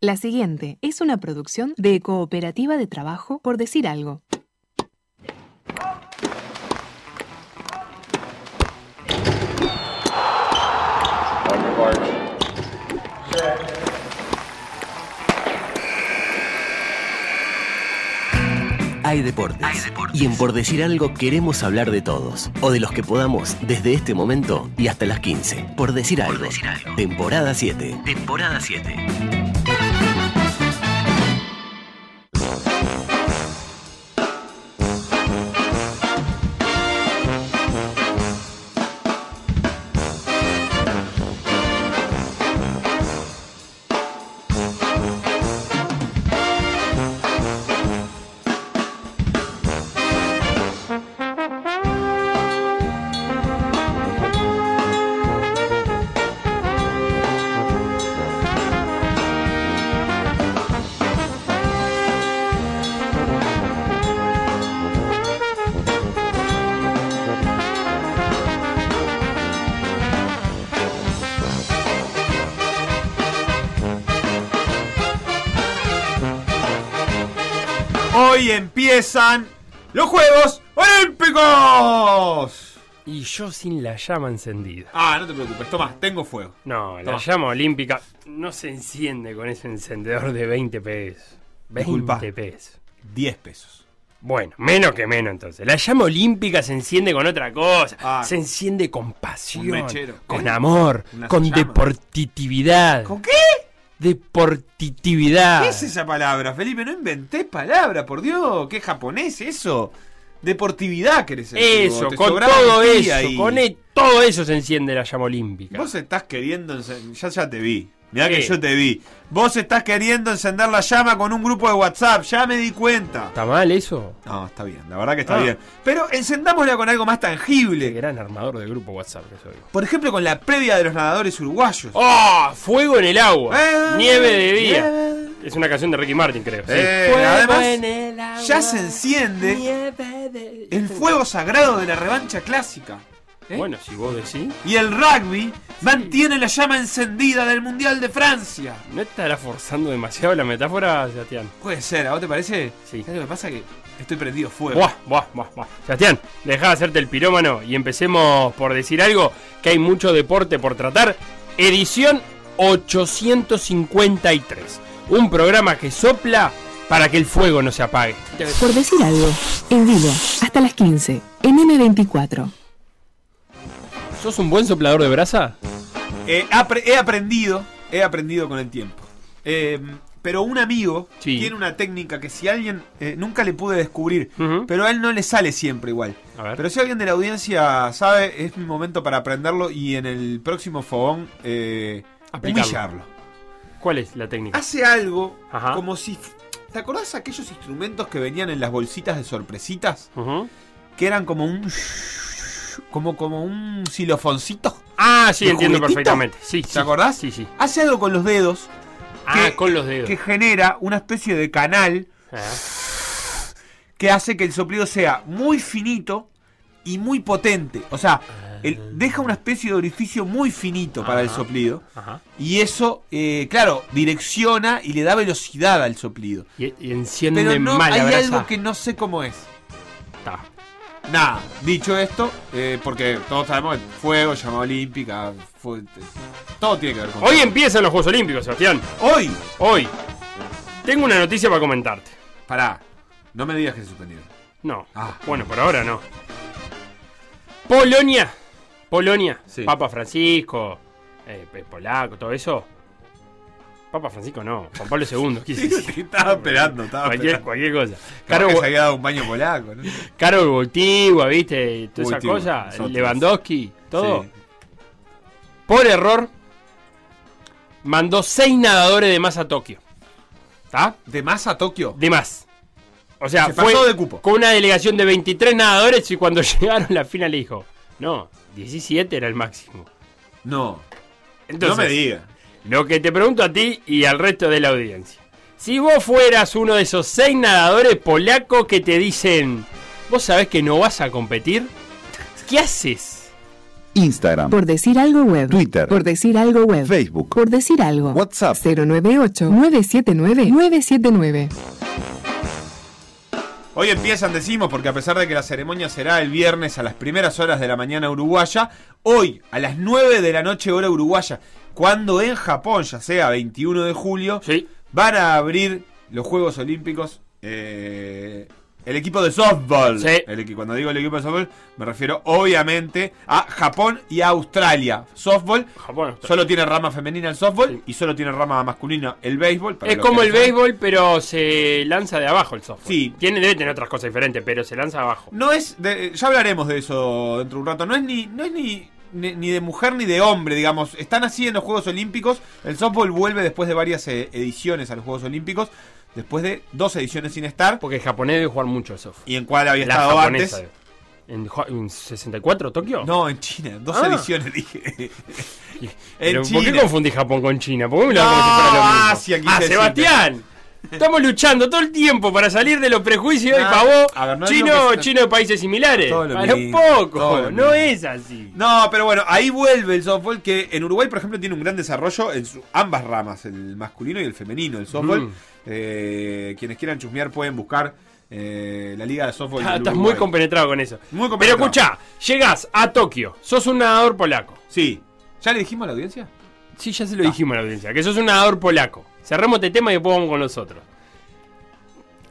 La siguiente es una producción de Cooperativa de Trabajo por decir algo. Hay deportes. Y en Por Decir Algo queremos hablar de todos. O de los que podamos desde este momento y hasta las 15. Por Decir Algo. Temporada 7. Temporada 7. Empiezan los Juegos Olímpicos. Y yo sin la llama encendida. Ah, no te preocupes, toma, tengo fuego. No, la llama olímpica no se enciende con ese encendedor de 20 pesos. 20 Disculpa. pesos. 10 pesos. Bueno, menos que menos entonces. La llama olímpica se enciende con otra cosa. Ah. se enciende con pasión, mechero. con amor, con llama. deportitividad. ¿Con qué? Deportitividad. ¿Qué es esa palabra, Felipe? No inventé palabra, por Dios. ¿Qué japonés eso? Deportividad, querés decir. Eso, con todo eso, y- con e- todo eso se enciende la llama olímpica. Vos estás queriendo Ya, ya te vi. Mirá ¿Qué? que yo te vi. Vos estás queriendo encender la llama con un grupo de WhatsApp. Ya me di cuenta. ¿Está mal eso? No, está bien. La verdad que está Ah. bien. Pero encendámosla con algo más Qué tangible. gran armador de grupo WhatsApp que soy. Por ejemplo, con la previa de los nadadores uruguayos. ¡Oh! Fuego en el agua. Eh, Nieve de día. nieve. Es una canción de Ricky Martin, creo. sí. Eh, Fuego además, en el agua, ya se enciende nieve de- El fuego sagrado de la revancha clásica. ¿Eh? Bueno, si vos decís. Y el rugby mantiene la llama encendida del Mundial de Francia. ¿No estará forzando demasiado la metáfora, Sebastián? Puede ser, ¿a vos te parece? Sí. ¿Sabés lo que pasa? Que estoy prendido fuego. Buah, buah, buah, buah. Sebastián, dejá de hacerte el pirómano y empecemos por decir algo, que hay mucho deporte por tratar. Edición 853. Un programa que sopla para que el fuego no se apague. Por decir algo, en vivo, hasta las 15, en M24. ¿Sos un buen soplador de brasa? Eh, he aprendido, he aprendido con el tiempo. Eh, pero un amigo Sí. tiene una técnica que si alguien eh, nunca le pude descubrir, pero a él no le sale siempre igual. A ver. Pero si alguien de la audiencia sabe, es mi momento para aprenderlo y en el próximo fogón eh, humillarlo. ¿Cuál es la técnica? Hace algo Ajá. como si... ¿Te acordás aquellos instrumentos que venían en las bolsitas de sorpresitas? Ujú. Que eran como un... Como, como un xilofoncito. Ah, sí, ¿De entiendo juguetito? perfectamente. Sí, ¿Te sí. acordás? Sí, sí. Hace algo con los dedos Ah, Que- con los dedos. que genera una especie de canal Ah. que hace que el soplido sea muy finito y muy potente. O sea, el- deja una especie de orificio muy finito para el soplido. Ajá. Y eso, eh, claro, direcciona y le da velocidad al soplido. Y, y enciende Pero no mal la hay brasa. algo que no sé cómo es. Está. Nada, dicho esto, eh, porque todos sabemos que fuego, llama olímpica, fue- todo tiene que ver con Hoy empiezan los Juegos Olímpicos, Sebastián. Hoy, Hoy. Tengo una noticia para comentarte. pará, no me digas que se suspendieron. No. Ah. Bueno, por ahora no. Polonia. Polonia. Sí. Papa Francisco. eh, polaco, todo eso. Papa Francisco no. Juan Pablo II. estaba esperando, estaba cualquier, esperando. cualquier cosa. Caro, que se había dado un baño polaco, ¿no? Caro Voltigua, ¿viste? Toda esa cosa. nosotros. Lewandowski, todo. Sí. Por error, mandó seis nadadores de más a Tokio. ¿Está? ¿De más a Tokio? De más. O sea, Se fue pasó de cupo. con una delegación de 23 nadadores y cuando llegaron la final le dijo, no, 17 era el máximo. No, Entonces, no me digas. Lo que te pregunto a ti y al resto de la audiencia. Si vos fueras uno de esos seis nadadores polacos que te dicen, vos sabés que no vas a competir, ¿qué haces? Instagram, Por decir algo web. Twitter. Por decir algo web. Facebook. Por decir algo. WhatsApp. 098-979-979. Hoy empiezan, decimos, porque a pesar de que la ceremonia será el viernes a las primeras horas de la mañana uruguaya, hoy a las 9 de la noche hora uruguaya, cuando en Japón, ya sea 21 de julio, Sí. van a abrir los Juegos Olímpicos. eh, el equipo de softball. Sí. El equi- cuando digo el equipo de softball, me refiero obviamente a Japón y a Australia. Softball Japón, Australia. solo tiene rama femenina el softball Sí. y solo tiene rama masculina el béisbol. para Es como el saben. béisbol, pero se lanza de abajo el software. Sí. Tiene, debe tener otras cosas diferentes, pero se lanza abajo. No es. de- ya hablaremos de eso dentro de un rato. No es ni. No es ni. Ni, ni de mujer ni de hombre, digamos. Están así en los Juegos Olímpicos. El softball vuelve después de varias eh, ediciones a los Juegos Olímpicos. Después de dos ediciones sin estar. Porque el japonés debe jugar mucho el software. Y en cuál había La estado japonesa. antes. ¿En, jo- en 64 Tokio? No, en China. Dos Ah. ediciones, dije. Pero, ¿Por qué confundí Japón con China? ¿Por qué me lo No, lo? Asia, quise ah, decirte. Estamos luchando todo el tiempo para salir de los prejuicios y ver, no chino, que- chino de países similares. A lo poco, no es así. No, pero bueno, ahí vuelve el softball que en Uruguay, por ejemplo, tiene un gran desarrollo en su- ambas ramas, el masculino y el femenino, el softball. Mm. Eh, quienes quieran chusmear pueden buscar eh, la liga de softball. Ah, estás muy compenetrado con eso. Muy Pero escucha, llegás a Tokio, sos un nadador polaco. Sí. ¿Ya le dijimos a la audiencia? Sí, ya se lo dijimos a la audiencia, que sos un nadador polaco. Cerremos este tema y después vamos con los otros.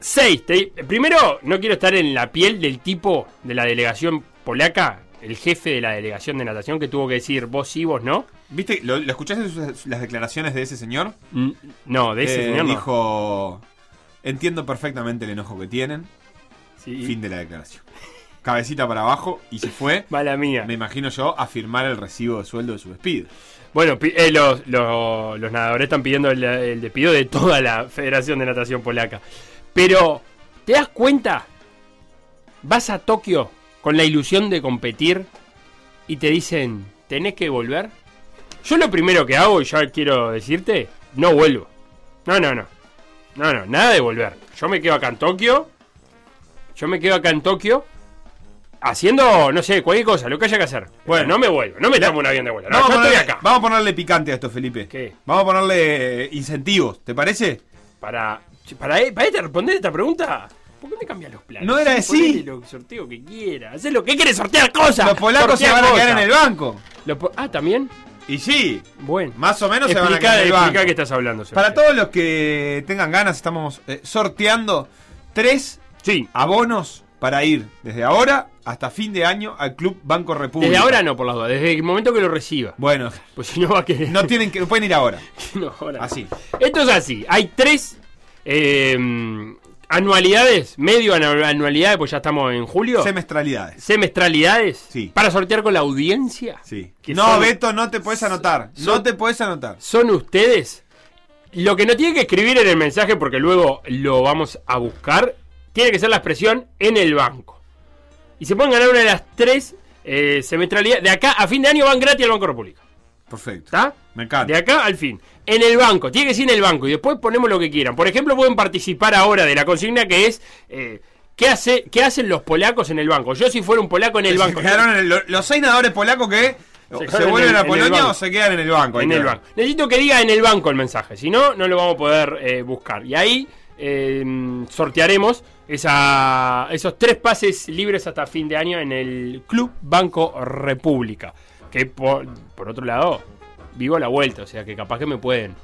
Seis. te- primero, no quiero estar en la piel del tipo de la delegación polaca, el jefe de la delegación de natación, que tuvo que decir vos sí, vos no. ¿Viste? ¿Lo, lo escuchaste sus- las declaraciones de ese señor? Mm, No, de ese Eh, señor no. Dijo: Entiendo perfectamente el enojo que tienen. Sí. Fin de la declaración. Cabecita para abajo y se fue. Mala mía. Me imagino yo a firmar el recibo de sueldo de su despido. Bueno, eh, los, los- los nadadores están pidiendo el, el despido de toda la Federación de Natación Polaca. Pero, ¿te das cuenta? Vas a Tokio con la ilusión de competir y te dicen, ¿tenés que volver? Yo lo primero que hago, y ya quiero decirte, no vuelvo. No, no, no. No, no, nada de volver. Yo me quedo acá en Tokio. Yo me quedo acá en Tokio. Haciendo, no sé, cualquier cosa, lo que haya que hacer. Bueno, no me vuelvo, no me tomo un avión de vuelta. No, Vamos, yo estoy ponerle, acá. vamos a ponerle picante a esto, Felipe. ¿Qué? Vamos a ponerle eh, incentivos, ¿te parece? Para, para, para este responder esta pregunta, ¿por qué me cambian los planes? No era así. Lo sorteo que quiera. Hacé lo que quieres, sortear cosas. Los polacos se van a quedar en el banco. Ah, también. Y sí, Bueno. más o menos se van a Explica, quedar en el explica banco. qué estás hablando. Para todos los que tengan ganas, estamos eh, sorteando tres Sí. abonos para ir desde ahora hasta fin de año al Club Banco República. Desde ahora no, por las dudas. Desde el momento que lo reciba. Bueno, Pues si no va a querer. no tienen que, no pueden ir ahora. No, ahora. Así. Esto es así. Hay tres eh, anualidades, medio anu- anualidades, pues ya estamos en julio. Semestralidades. semestralidades. Sí. Para sortear con la audiencia. Sí. No, son- Beto, no te puedes anotar. No te puedes anotar. son ustedes. Lo que no tienen que escribir en el mensaje, porque luego lo vamos a buscar, tiene que ser la expresión en el banco. Y se pueden ganar una de las tres eh, semestralidades. De acá a fin de año van gratis al Banco República. Perfecto. ¿Está? Me encanta. De acá al fin. En el banco, tiene que ser en el banco. Y después ponemos lo que quieran. Por ejemplo, pueden participar ahora de la consigna que es. eh, ¿qué, hace, ¿Qué hacen los polacos en el banco? Yo, si fuera un polaco en el Se banco. quedaron en el- lo- los seis nadadores polacos que se, vuelven el- a Polonia o se quedan en el banco. En el banco. Necesito que diga en el banco el mensaje, si no, no lo vamos a poder eh, buscar. Y ahí eh, sortearemos esa, esos tres pases libres hasta fin de año en el Club Banco República. Que por, por otro lado, vivo a la vuelta, o sea que capaz que me pueden.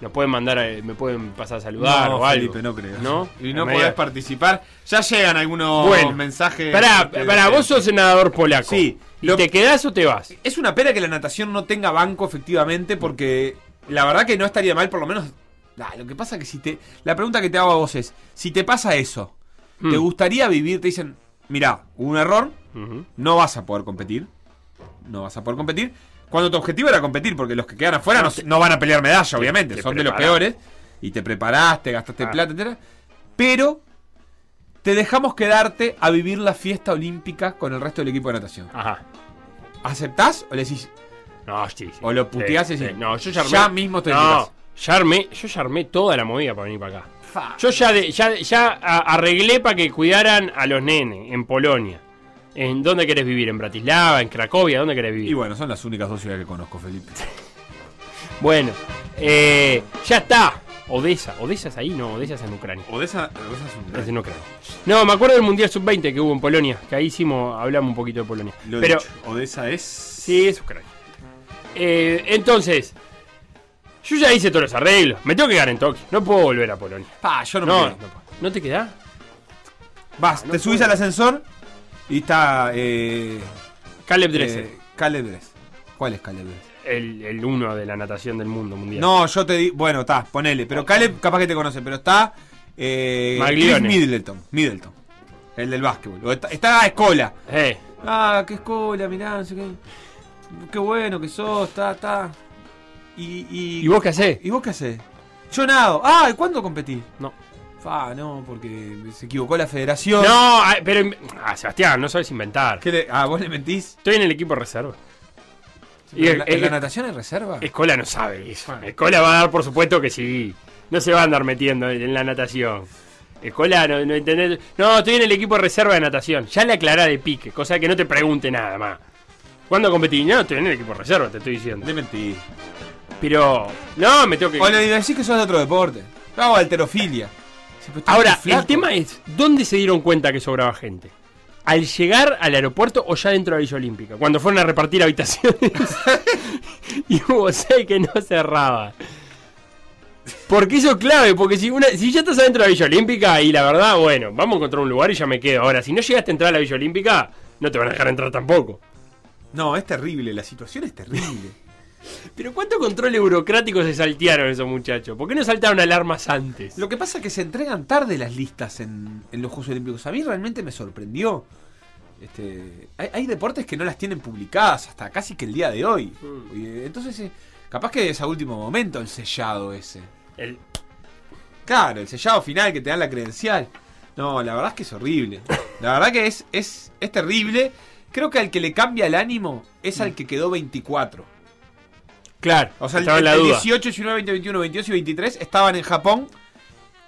Nos pueden mandar, eh, me pueden pasar a saludar No, o algo. Felipe, no creo. ¿No? Y no podés participar. Ya llegan algunos Bueno, mensajes. Pará, vos sos senador polaco. Sí. ¿Y Lo- te quedás o te vas? Es una pena que la natación no tenga banco, efectivamente, porque la verdad que no estaría mal, por lo menos. Lo que pasa que si te. La pregunta que te hago a vos es: si te pasa eso, ¿te Mm. gustaría vivir? Te dicen, mirá, hubo un error, no vas a poder competir. No vas a poder competir. Cuando tu objetivo era competir, porque los que quedan afuera No, no, te- no van a pelear medalla, obviamente, te son de los peores. Y te preparaste, gastaste Ah. plata, etc. Pero te dejamos quedarte a vivir la fiesta olímpica con el resto del equipo de natación. Ajá. ¿Aceptás o le decís, No, sí, sí. O lo puteás Sí, y decís, No, yo ya ya mismo tu No. Ya armé, yo ya armé toda la movida para venir para acá. Yo ya, de- ya, ya arreglé para que cuidaran a los nenes en Polonia. ¿En dónde querés vivir? ¿En Bratislava? ¿En Cracovia? ¿Dónde querés vivir? Y bueno, son las únicas dos ciudades que conozco, Felipe. Bueno, eh, ya está. Odessa. ¿Odessa es ahí? No, Odessa es en Ucrania. Odessa, Odessa es un Es en Ucrania. No, me acuerdo del Mundial Sub-20 que hubo en Polonia. Que ahí hicimos, hablamos un poquito de Polonia. Lo Pero, dicho, Odessa es. sí, es Ucrania. Eh, entonces, yo ya hice todos los arreglos. Me tengo que quedar en Tokio. No puedo volver a Polonia. Pa, yo no, No, me quedo. puedo. ¿No te quedás? Vas, no te subís puedo. al ascensor y está. Eh, Caleb eh, Caleb Dress. ¿Cuál es Caleb Dress? El, el uno de la natación del mundo mundial. No, yo te digo. Bueno, está, ponele. Pero Caleb capaz que te conoce, pero está. Eh. Chris Middleton. Middleton. El del básquetbol. Está, está Escola. Eh, Ah, qué escola, mirá, no sé qué. Qué bueno que sos, está, está. Y, y, ¿Y vos qué hacés? ¿Y vos qué hacés? Yo nado. Ah, ¿y cuándo competís? No. Fa, no, porque se equivocó la federación. No, ah, pero. Ah, Sebastián, no sabes inventar. ¿Qué le- ah, vos le mentís. Estoy en el equipo reserva. Y ¿En el- la, el- en la natación es reserva? Escola no sabe eso. Escola va a dar por supuesto que sí. No se va a andar metiendo en la natación. Escola, no, no entendés. No, estoy en el equipo reserva de natación. Ya le aclará de pique, cosa que no te pregunte nada más. ¿Cuándo competí? No, estoy en el equipo reserva, te estoy diciendo. Le mentís. Pero. No, me tengo que. O le decís que sos de otro deporte. Yo hago alterofilia. Ahora, el tema es: ¿dónde se dieron cuenta que sobraba gente? ¿Al llegar al aeropuerto o ya dentro de la Villa Olímpica? Cuando fueron a repartir habitaciones y hubo seis que no cerraban. Porque eso es clave, porque si, una, si ya estás adentro de la Villa Olímpica y la verdad, bueno, vamos a encontrar un lugar y ya me quedo. Ahora, si no llegaste a entrar a la Villa Olímpica, no te van a dejar entrar tampoco. No, es terrible. La situación es terrible. Pero ¿cuánto control burocrático se saltearon esos muchachos? ¿Por qué no saltaron alarmas antes? Lo que pasa es que se entregan tarde las listas en, en los Juegos Olímpicos. A mí realmente me sorprendió. Este, hay, hay deportes que no las tienen publicadas hasta casi que el día de hoy. Mm. Y, eh, entonces, eh, capaz que es a último momento el sellado ese. El- Claro, el sellado final que te dan la credencial. No, la verdad es que es horrible. La verdad que es, es, es terrible. Creo que al que le cambia el ánimo es al que quedó 24. Claro, O sea, el, la el duda. 18, 19, 20, 21, 22 y 23 estaban en Japón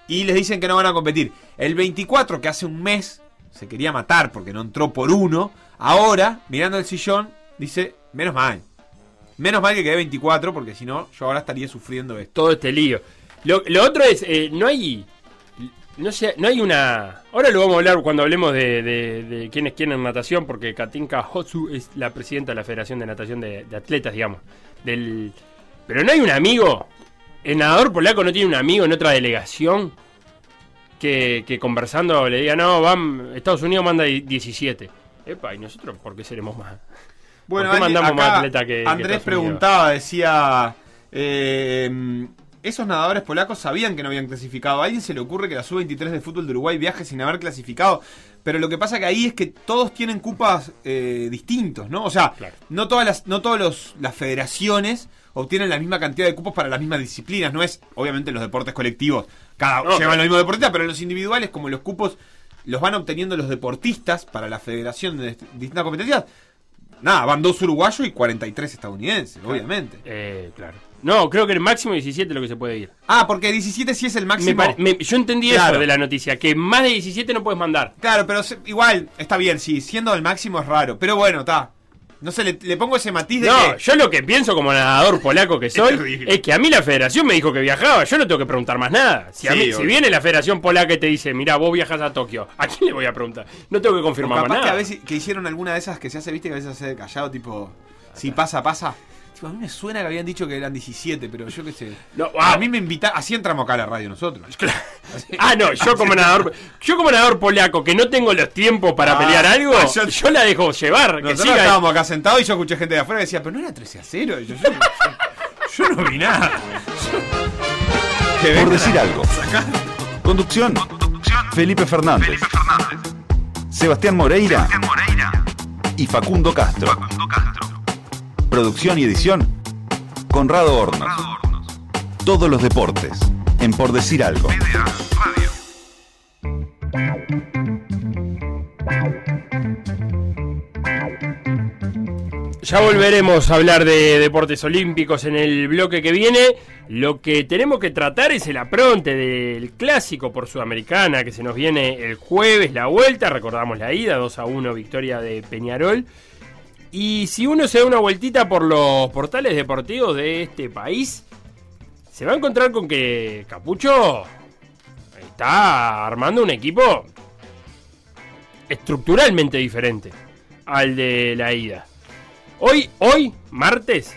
y les dicen que no van a competir. El 24, que hace un mes se quería matar porque no entró por uno, ahora, mirando el sillón, dice, menos mal. Menos mal que quedé 24 porque si no, yo ahora estaría sufriendo esto. todo este lío. Lo, lo otro es, eh, no hay. No sé, no hay una. Ahora lo vamos a hablar cuando hablemos de, de, de quién es quién en natación, porque Katinka Hotsu es la presidenta de la Federación de Natación de, de Atletas, digamos. Del, pero no hay un amigo. El nadador polaco no tiene un amigo en otra delegación que, que conversando le diga, no, van, Estados Unidos manda 17. Epa, ¿y nosotros por qué seremos más? ¿Por qué alguien- mandamos más atleta que- Andrés preguntaba, decía, eh, esos nadadores polacos sabían que no habían clasificado. ¿A alguien se le ocurre que la sub-23 de fútbol de Uruguay viaje sin haber clasificado? Pero lo que pasa que ahí es que todos tienen cupas eh, distintos, ¿no? O sea, Claro. no todas las, no todas los- las federaciones obtienen la misma cantidad de cupos para las mismas disciplinas. No es, obviamente, los deportes colectivos. Cada No, llevan los mismos deportistas, pero en los individuales, como los cupos los van obteniendo los deportistas para la federación de distintas competencias, Nada, van dos uruguayos y 43 estadounidenses, obviamente. Eh, claro. No, creo que el máximo 17 es lo que se puede ir. Ah, porque 17 sí es el Me máximo. pare- me- yo entendí Claro. eso de la noticia, que más de 17 no puedes mandar. Claro, pero se- igual, está bien, sí, siendo el máximo es raro. Pero bueno, está. No sé, le, le pongo ese matiz de No, que. yo lo que pienso como nadador polaco que soy terrible. es que a mí la federación me dijo que viajaba, yo no tengo que preguntar más nada. Si, a Sí, mí- si obvio. viene la federación polaca y te dice, mira, vos viajas a Tokio, ¿a quién le voy a preguntar? No tengo que o confirmar más capaz que nada. a veces que hicieron alguna de esas que se hace, viste, que a veces se hace callado, tipo. Si pasa, pasa. A mí me suena que habían dicho que eran 17, pero yo qué sé. No, ah. a mí me invita Así entramos acá a la radio nosotros. Ah, no, yo como nadador, yo como nadador polaco que no tengo los tiempos para Ah, pelear algo, ah, yo, yo- la dejo llevar, que Nosotros siga. estábamos acá sentados y yo escuché gente de afuera que decía, pero no era 13 a 0. Y yo, yo, yo- yo no vi nada. Que Por decir a- algo. Conducción. Felipe Fernández. Sebastián Moreira. Y Facundo Castro. Producción y edición. Conrado Hornos. Todos los deportes. En Por decir algo. Ya volveremos a hablar de deportes olímpicos en el bloque que viene. Lo que tenemos que tratar es el apronte del clásico por Sudamericana que se nos viene el jueves, la vuelta. Recordamos la ida, 2 a 1, victoria de Peñarol. Y si uno se da una vueltita por los portales deportivos de este país, se va a encontrar con que Capucho está armando un equipo estructuralmente diferente al de la ida. Hoy, hoy, martes,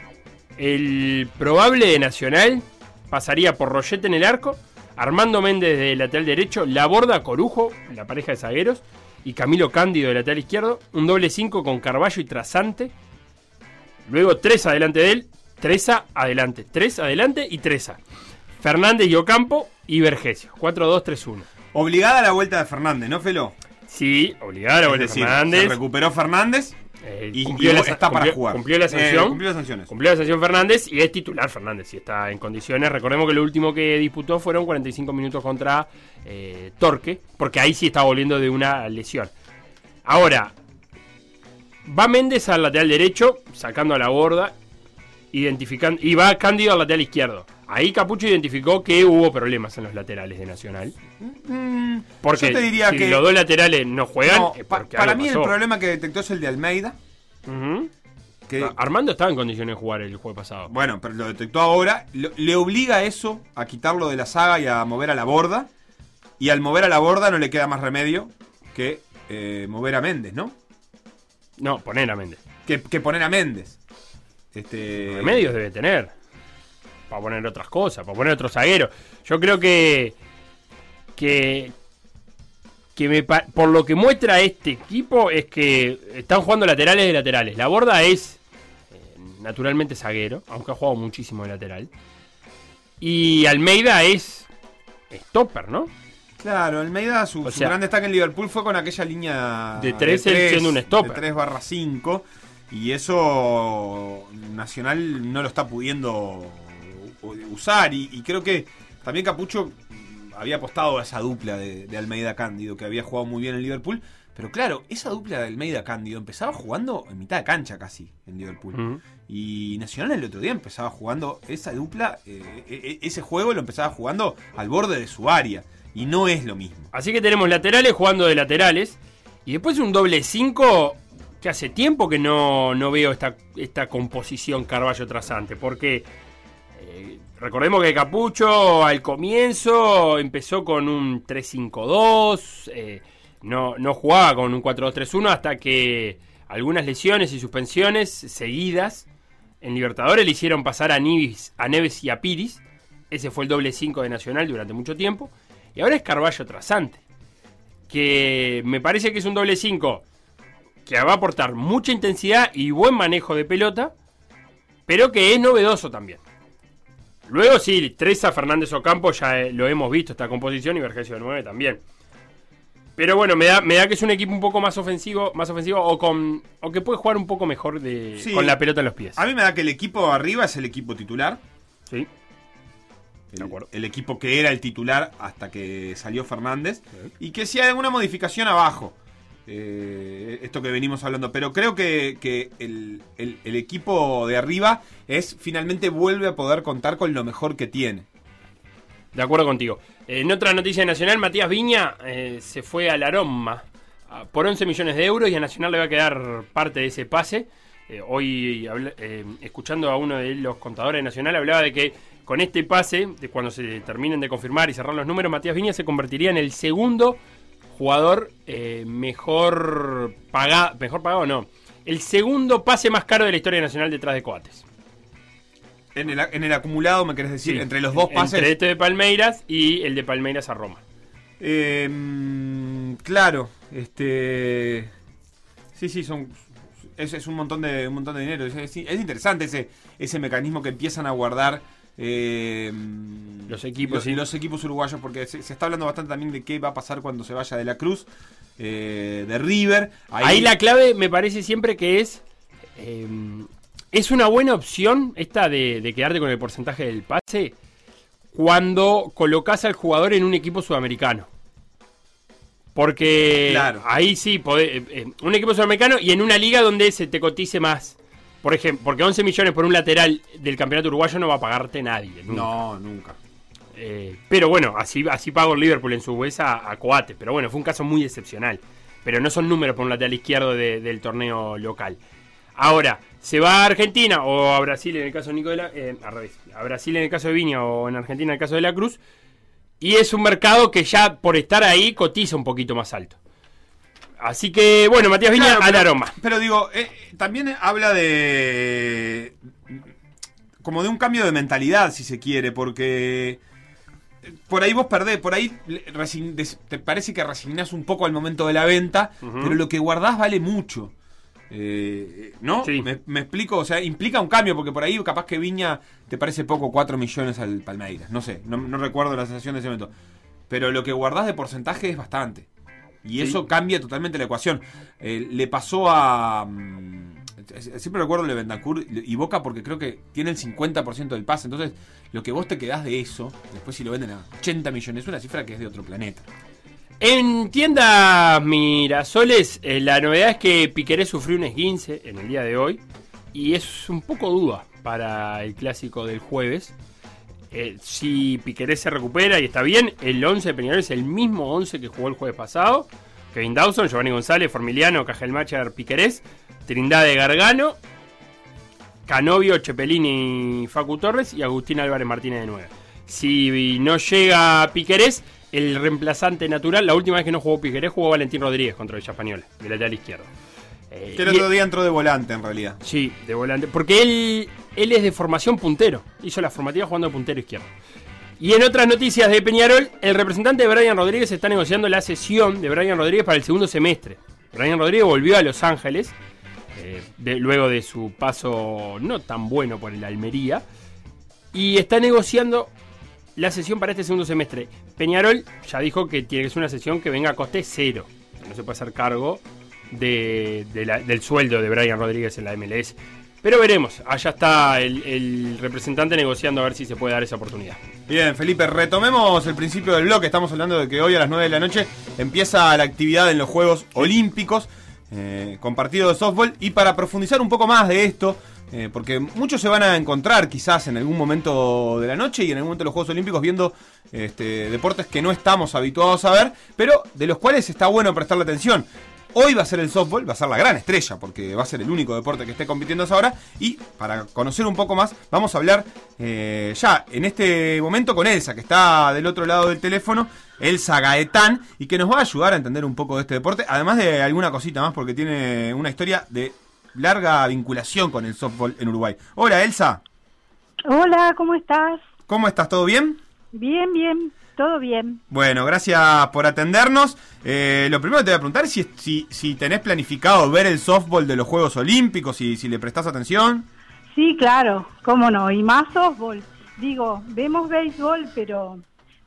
el probable de Nacional pasaría por Rollete en el arco, Armando Méndez de lateral derecho, Laborda Corujo, la pareja de zagueros, y Camilo Cándido de lateral izquierdo, un doble 5 con Carballo y Trasante. Luego tres adelante de él, Treza adelante, tres adelante y Treza. Fernández y Ocampo y Vergesio. 4-2-3-1. Obligada la vuelta de Fernández, ¿no, Felo? Sí, obligada la vuelta de Fernández. Se recuperó Fernández Eh, y, cumplió y la- está para jugar. cumplió la Eh, sanción. cumplió las sanciones. Cumplió la sanción Fernández y es titular Fernández, si está en condiciones. Recordemos que lo último que disputó fueron 45 minutos contra eh, Torque, porque ahí sí está volviendo de una lesión. Ahora, va Méndez al lateral derecho, sacando a la borda, identificando, y va Cándido al lateral izquierdo. Ahí Capucho identificó que hubo problemas en los laterales de Nacional. Mm, Porque yo te diría si que los dos laterales no juegan, no, es pa- porque para algo mí el problema que detectó es el de Almeida. Que, Ah, Armando estaba en condiciones de jugar el jueves pasado. bueno, pero lo detectó ahora. Le obliga eso a quitarlo de la saga y a mover a la borda. Y al mover a la borda no le queda más remedio que eh, mover a Méndez, ¿no? No, poner a Méndez. Que, que poner a Méndez. Este, remedios debe tener. Para poner otras cosas, para poner otro zaguero. Yo creo que. Que. Que me por lo que muestra este equipo es que están jugando laterales de laterales. La borda es eh, naturalmente zaguero, aunque ha jugado muchísimo de lateral. Y Almeida es stopper, ¿no? Claro, Almeida, su, O su sea, gran destaque en Liverpool fue con aquella línea de tres, él siendo un stopper. De 3 barra 5. Y eso Nacional no lo está pudiendo usar. Y, y creo que también Capucho había apostado a esa dupla de, de Almeida Cándido, que había jugado muy bien en Liverpool. Pero claro, esa dupla de Almeida Cándido empezaba jugando en mitad de cancha casi en Liverpool. Y Nacional el otro día empezaba jugando esa dupla, eh, eh, ese juego lo empezaba jugando al borde de su área. Y no es lo mismo. Así que tenemos laterales jugando de laterales. Y después un doble 5 que hace tiempo que no, no veo esta, esta composición Carballo trasante. Porque eh, recordemos que Capucho al comienzo empezó con un 3-5-2. eh, no, no jugaba con un 4-2-3-1 hasta que algunas lesiones y suspensiones seguidas en Libertadores le hicieron pasar a, a Neves y a Piris. Ese fue el doble 5 de Nacional durante mucho tiempo. Y ahora es Carballo trasante. Que me parece que es un doble 5 que va a aportar mucha intensidad y buen manejo de pelota. Pero que es novedoso también. Luego sí, Treza, Fernández Ocampo ya eh, lo hemos visto esta composición y Vergesio de 9 también. Pero bueno, me da, me da que es un equipo un poco más ofensivo, más ofensivo o con o que puede jugar un poco mejor de, Sí. con la pelota en los pies. A mí me da que el equipo arriba es el equipo titular. Sí. El, De acuerdo. el equipo que era el titular hasta que salió Fernández. Y que si hay alguna modificación abajo. Eh, esto que venimos hablando. Pero creo que, el, equipo de arriba es finalmente vuelve a poder contar con lo mejor que tiene. De acuerdo contigo. En otra noticia nacional, Matías Viña eh, se fue al Aroma ah, por 11 millones de euros y a Nacional le va a quedar parte de ese pase. Eh, hoy, escuchando a uno de los contadores de Nacional, hablaba de que con este pase, de cuando se terminen de confirmar y cerrar los números, Matías Viña se convertiría en el segundo jugador eh, mejor pagado, mejor pagado no, el segundo pase más caro de la historia nacional detrás de Coates. En el, en el acumulado, me querés decir, Sí, entre los dos pases. Entre este de Palmeiras y el de Palmeiras a Roma. Eh, mm, claro, este. Sí, sí, son. Es, es un montón de un montón de dinero. Es, es- es interesante ese, ese mecanismo que empiezan a guardar eh, Los equipos, los, sí. los equipos uruguayos, porque se, se está hablando bastante también de qué va a pasar cuando se vaya de la Cruz, eh, de River. Ahí, la clave me parece siempre que es. eh, es una buena opción esta de, de quedarte con el porcentaje del pase cuando colocas al jugador en un equipo sudamericano. Porque Claro. ahí sí, podés- eh, eh, un equipo sudamericano y en una liga donde se te cotice más. Por ejemplo, porque 11 millones por un lateral del campeonato uruguayo no va a pagarte nadie. nunca. No, nunca. Eh, pero bueno, así, así pagó el Liverpool en su vez a, a Coate. Pero bueno, fue un caso muy excepcional. Pero no son números por un lateral izquierdo de- del torneo local. Ahora, se va a Argentina o a Brasil en el caso de Nico de la, eh, al revés, a Brasil en el caso de Viña o en Argentina en el caso de la Cruz. Y es un mercado que ya por estar ahí cotiza un poquito más alto. Así que, bueno, Matías Viña Claro, al aroma. Pero digo, eh, también habla de. como de un cambio de mentalidad, si se quiere, porque. eh, Por ahí vos perdés, por ahí te parece que resignás un poco al momento de la venta, pero lo que guardás vale mucho. Eh, ¿No? Sí. Me, me explico, o sea, implica un cambio, porque por ahí capaz que Viña te parece poco 4 millones al Palmeiras. No sé, no, no recuerdo la sensación de ese momento. Pero lo que guardás de porcentaje es bastante. Y Sí. eso cambia totalmente la ecuación. Eh, le pasó a. mm, siempre recuerdo de Bentancur y Boca porque creo que tiene el 50% del pase. Entonces, lo que vos te quedás de eso, después si lo venden a 80 millones, es una cifra que es de otro planeta. En tiendas Mirasoles, eh, la novedad es que Piqueré sufrió un esguince en el día de hoy y es un poco duda para el clásico del jueves. Eh, si Piqueré se recupera y está bien, el 11 de Peñarol es el mismo 11 que jugó el jueves pasado. Kevin Dawson, Giovanni González, Formiliano, Cajelmacher, Piquerés, Trindade Gargano, Canovio, Chepelini, Facu Torres y Agustín Álvarez Martínez de 9. Si no llega Piquerés, el reemplazante natural, la última vez que no jugó Piquerés, jugó Valentín Rodríguez contra Villa Española, de lateral izquierdo. Eh, Que el y- otro día entró de volante, en realidad. Sí, de volante. Porque él, él es de formación puntero. Hizo la formativa jugando puntero izquierdo. Y en otras noticias de Peñarol, el representante de Brian Rodríguez está negociando la sesión de Brian Rodríguez para el segundo semestre. Brian Rodríguez volvió a Los Ángeles, eh, luego de su paso no tan bueno por el Almería, y está negociando la sesión para este segundo semestre. Peñarol ya dijo que tiene que ser una sesión que venga a coste cero. No se puede hacer cargo del sueldo de Brian Rodríguez en la MLS. Pero veremos, allá está el, representante negociando a ver si se puede dar esa oportunidad. Bien, Felipe, retomemos el principio del bloque. Estamos hablando de que hoy a las 9 de la noche empieza la actividad en los Juegos Olímpicos eh, con partido de softball. Y para profundizar un poco más de esto, eh, porque muchos se van a encontrar quizás en algún momento de la noche y en algún momento de los Juegos Olímpicos viendo este, deportes que no estamos habituados a ver, pero de los cuales está bueno prestarle atención. Hoy va a ser el softball, va a ser la gran estrella, porque va a ser el único deporte que esté compitiendo hasta ahora. Y para conocer un poco más, vamos a hablar eh, ya en este momento con Elsa, que está del otro lado del teléfono, Elsa Gaetán, y que nos va a ayudar a entender un poco de este deporte, además de alguna cosita más, porque tiene una historia de larga vinculación con el softball en Uruguay. Hola Elsa, Hola, ¿cómo estás? ¿cómo estás? ¿Todo bien? Bien, bien, todo bien. Bueno, gracias por atendernos. Eh, lo primero que te voy a preguntar es si, si, si tenés planificado ver el softball de los Juegos Olímpicos, si, si le prestás atención. Sí, claro, cómo no, y más softball. Digo, vemos béisbol, pero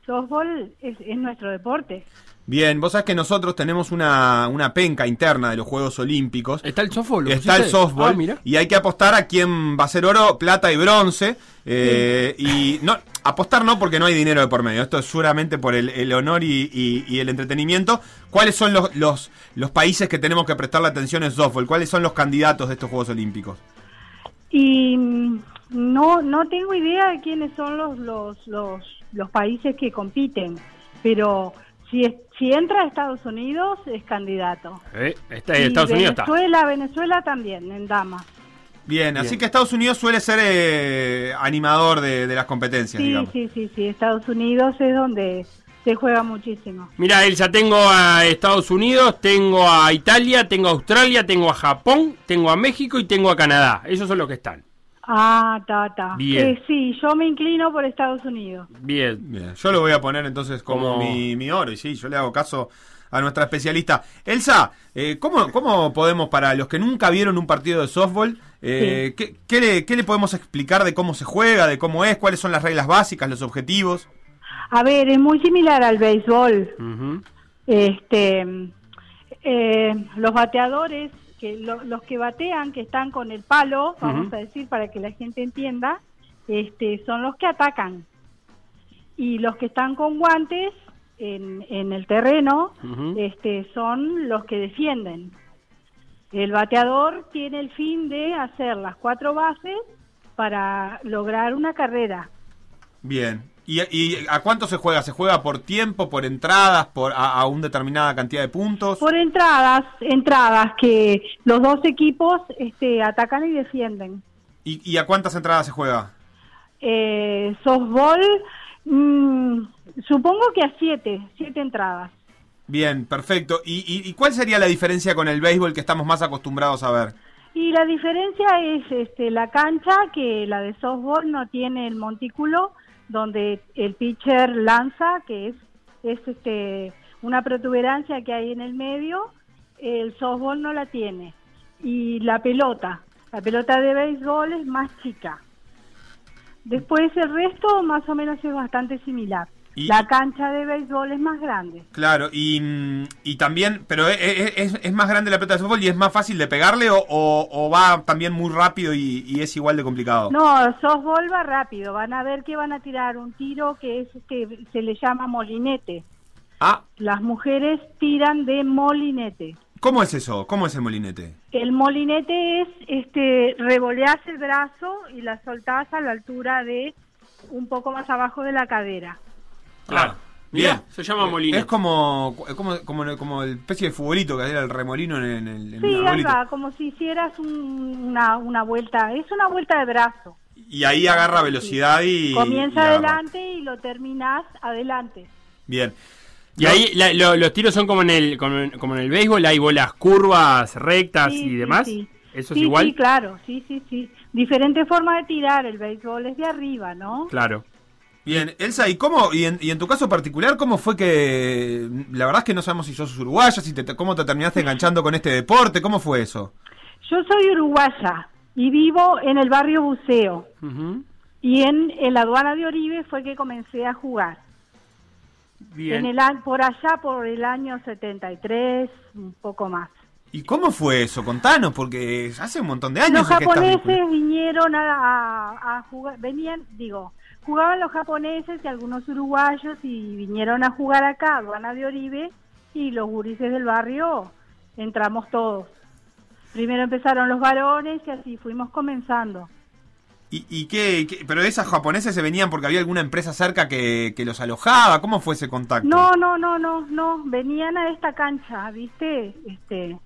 softball es, es nuestro deporte. Bien, vos sabés que nosotros tenemos una, una penca interna de los Juegos Olímpicos. ¿Está el softball? ¿Lo Está el softball Ah, mira. y hay que apostar a quién va a ser oro, plata y bronce. eh, Y no apostar no porque no hay dinero de por medio. Esto es seguramente por el, el honor y, y- y el entretenimiento. ¿Cuáles son los, los, los países que tenemos que prestarle atención en softball? ¿Cuáles son los candidatos de estos Juegos Olímpicos? Y mm, no no tengo idea de quiénes son los los los, los países que compiten, pero si es- si entra a Estados Unidos es candidato. Eh, está, Y Estados Unidos está. Venezuela, Venezuela también en damas. Bien, así que Estados Unidos suele ser eh, animador de, de las competencias, Sí, digamos. sí, sí, sí, Estados Unidos es donde se juega muchísimo. Mira, Elsa, tengo a Estados Unidos, tengo a Italia, tengo a Australia, tengo a Japón, tengo a México y tengo a Canadá. Esos son los que están. Ah, ta, ta. Bien. Eh, sí, yo me inclino por Estados Unidos. Bien. Bien, yo lo voy a poner entonces como Como- mi, mi oro, y sí, yo le hago caso a nuestra especialista. Elsa, eh, ¿cómo, ¿cómo podemos, para los que nunca vieron un partido de softball, eh, ¿qué, qué le, qué le podemos explicar de cómo se juega, de cómo es, cuáles son las reglas básicas, los objetivos? A ver, es muy similar al béisbol. Este, eh, los bateadores, que lo- los que batean, que están con el palo, vamos a decir para que la gente entienda, este, son los que atacan. Y los que están con guantes en, en el terreno, este, son los que defienden. El bateador tiene el fin de hacer las cuatro bases para lograr una carrera. Bien. ¿Y, y a cuánto se juega? ¿Se juega por tiempo, por entradas, por a, a una determinada cantidad de puntos? Por entradas, entradas que los dos equipos este, atacan y defienden. ¿Y, y a cuántas entradas se juega? Eh, softball, mm, supongo que a siete, siete entradas. Bien, perfecto. ¿Y, y, y cuál sería la diferencia con el béisbol que estamos más acostumbrados a ver? Y la diferencia es este, la cancha, que la de softball no tiene el montículo donde el pitcher lanza, que es, es este, una protuberancia que hay en el medio, el softball no la tiene. Y la pelota, la pelota de béisbol es más chica. Después el resto más o menos es bastante similar. Y- La cancha de béisbol es más grande. Claro, y, y también, pero ¿es, es, es más grande la pelota de fútbol y es más fácil de pegarle o, o- o va también muy rápido y, y es igual de complicado? No, softball va rápido. Van a ver que van a tirar un tiro que es que se le llama molinete. Ah, Las mujeres tiran de molinete. ¿cómo es eso? ¿Cómo es el molinete? El molinete es este revoleás el brazo y la soltás a la altura de un poco más abajo de la cadera. Claro. Ah, Mirá, bien. se llama molino. Es como, como, como, como el especie de futbolito que era el remolino en, el- en el en Sí, va, como si hicieras un- una, una vuelta. Es una vuelta de brazo. Y ahí agarra velocidad y... Comienza y adelante y lo terminás adelante. Bien. Y ahí la- lo- los tiros son como en el como en, como en el béisbol, hay bolas curvas, rectas Sí, y sí, demás. sí. Eso Sí, es igual. Sí, claro, sí, sí, sí. Diferente forma de tirar. El béisbol es de arriba, ¿no? Claro. Bien, Elsa, ¿y cómo, y en, y en tu caso particular, cómo fue que, la verdad es que no sabemos si sos uruguaya, si te, cómo te terminaste enganchando con este deporte, cómo fue eso? Yo soy uruguaya y vivo en el barrio Buceo. Ujú. Y en, en la aduana de Oribe fue que comencé a jugar. Bien. En el, por allá, por el año 73, un poco más. ¿Y cómo fue eso? Contanos, porque hace un montón de años Los que estás japoneses vinieron a, a- a jugar, venían, digo, jugaban los japoneses y algunos uruguayos y vinieron a jugar acá, aduana de Oribe, y los gurises del barrio entramos todos. Primero empezaron los varones y así fuimos comenzando. ¿Y, y qué, qué- pero esas japoneses se venían porque había alguna empresa cerca que, que los alojaba? ¿Cómo fue ese contacto? No, no, no, no, no, venían a esta cancha, ¿viste? Este,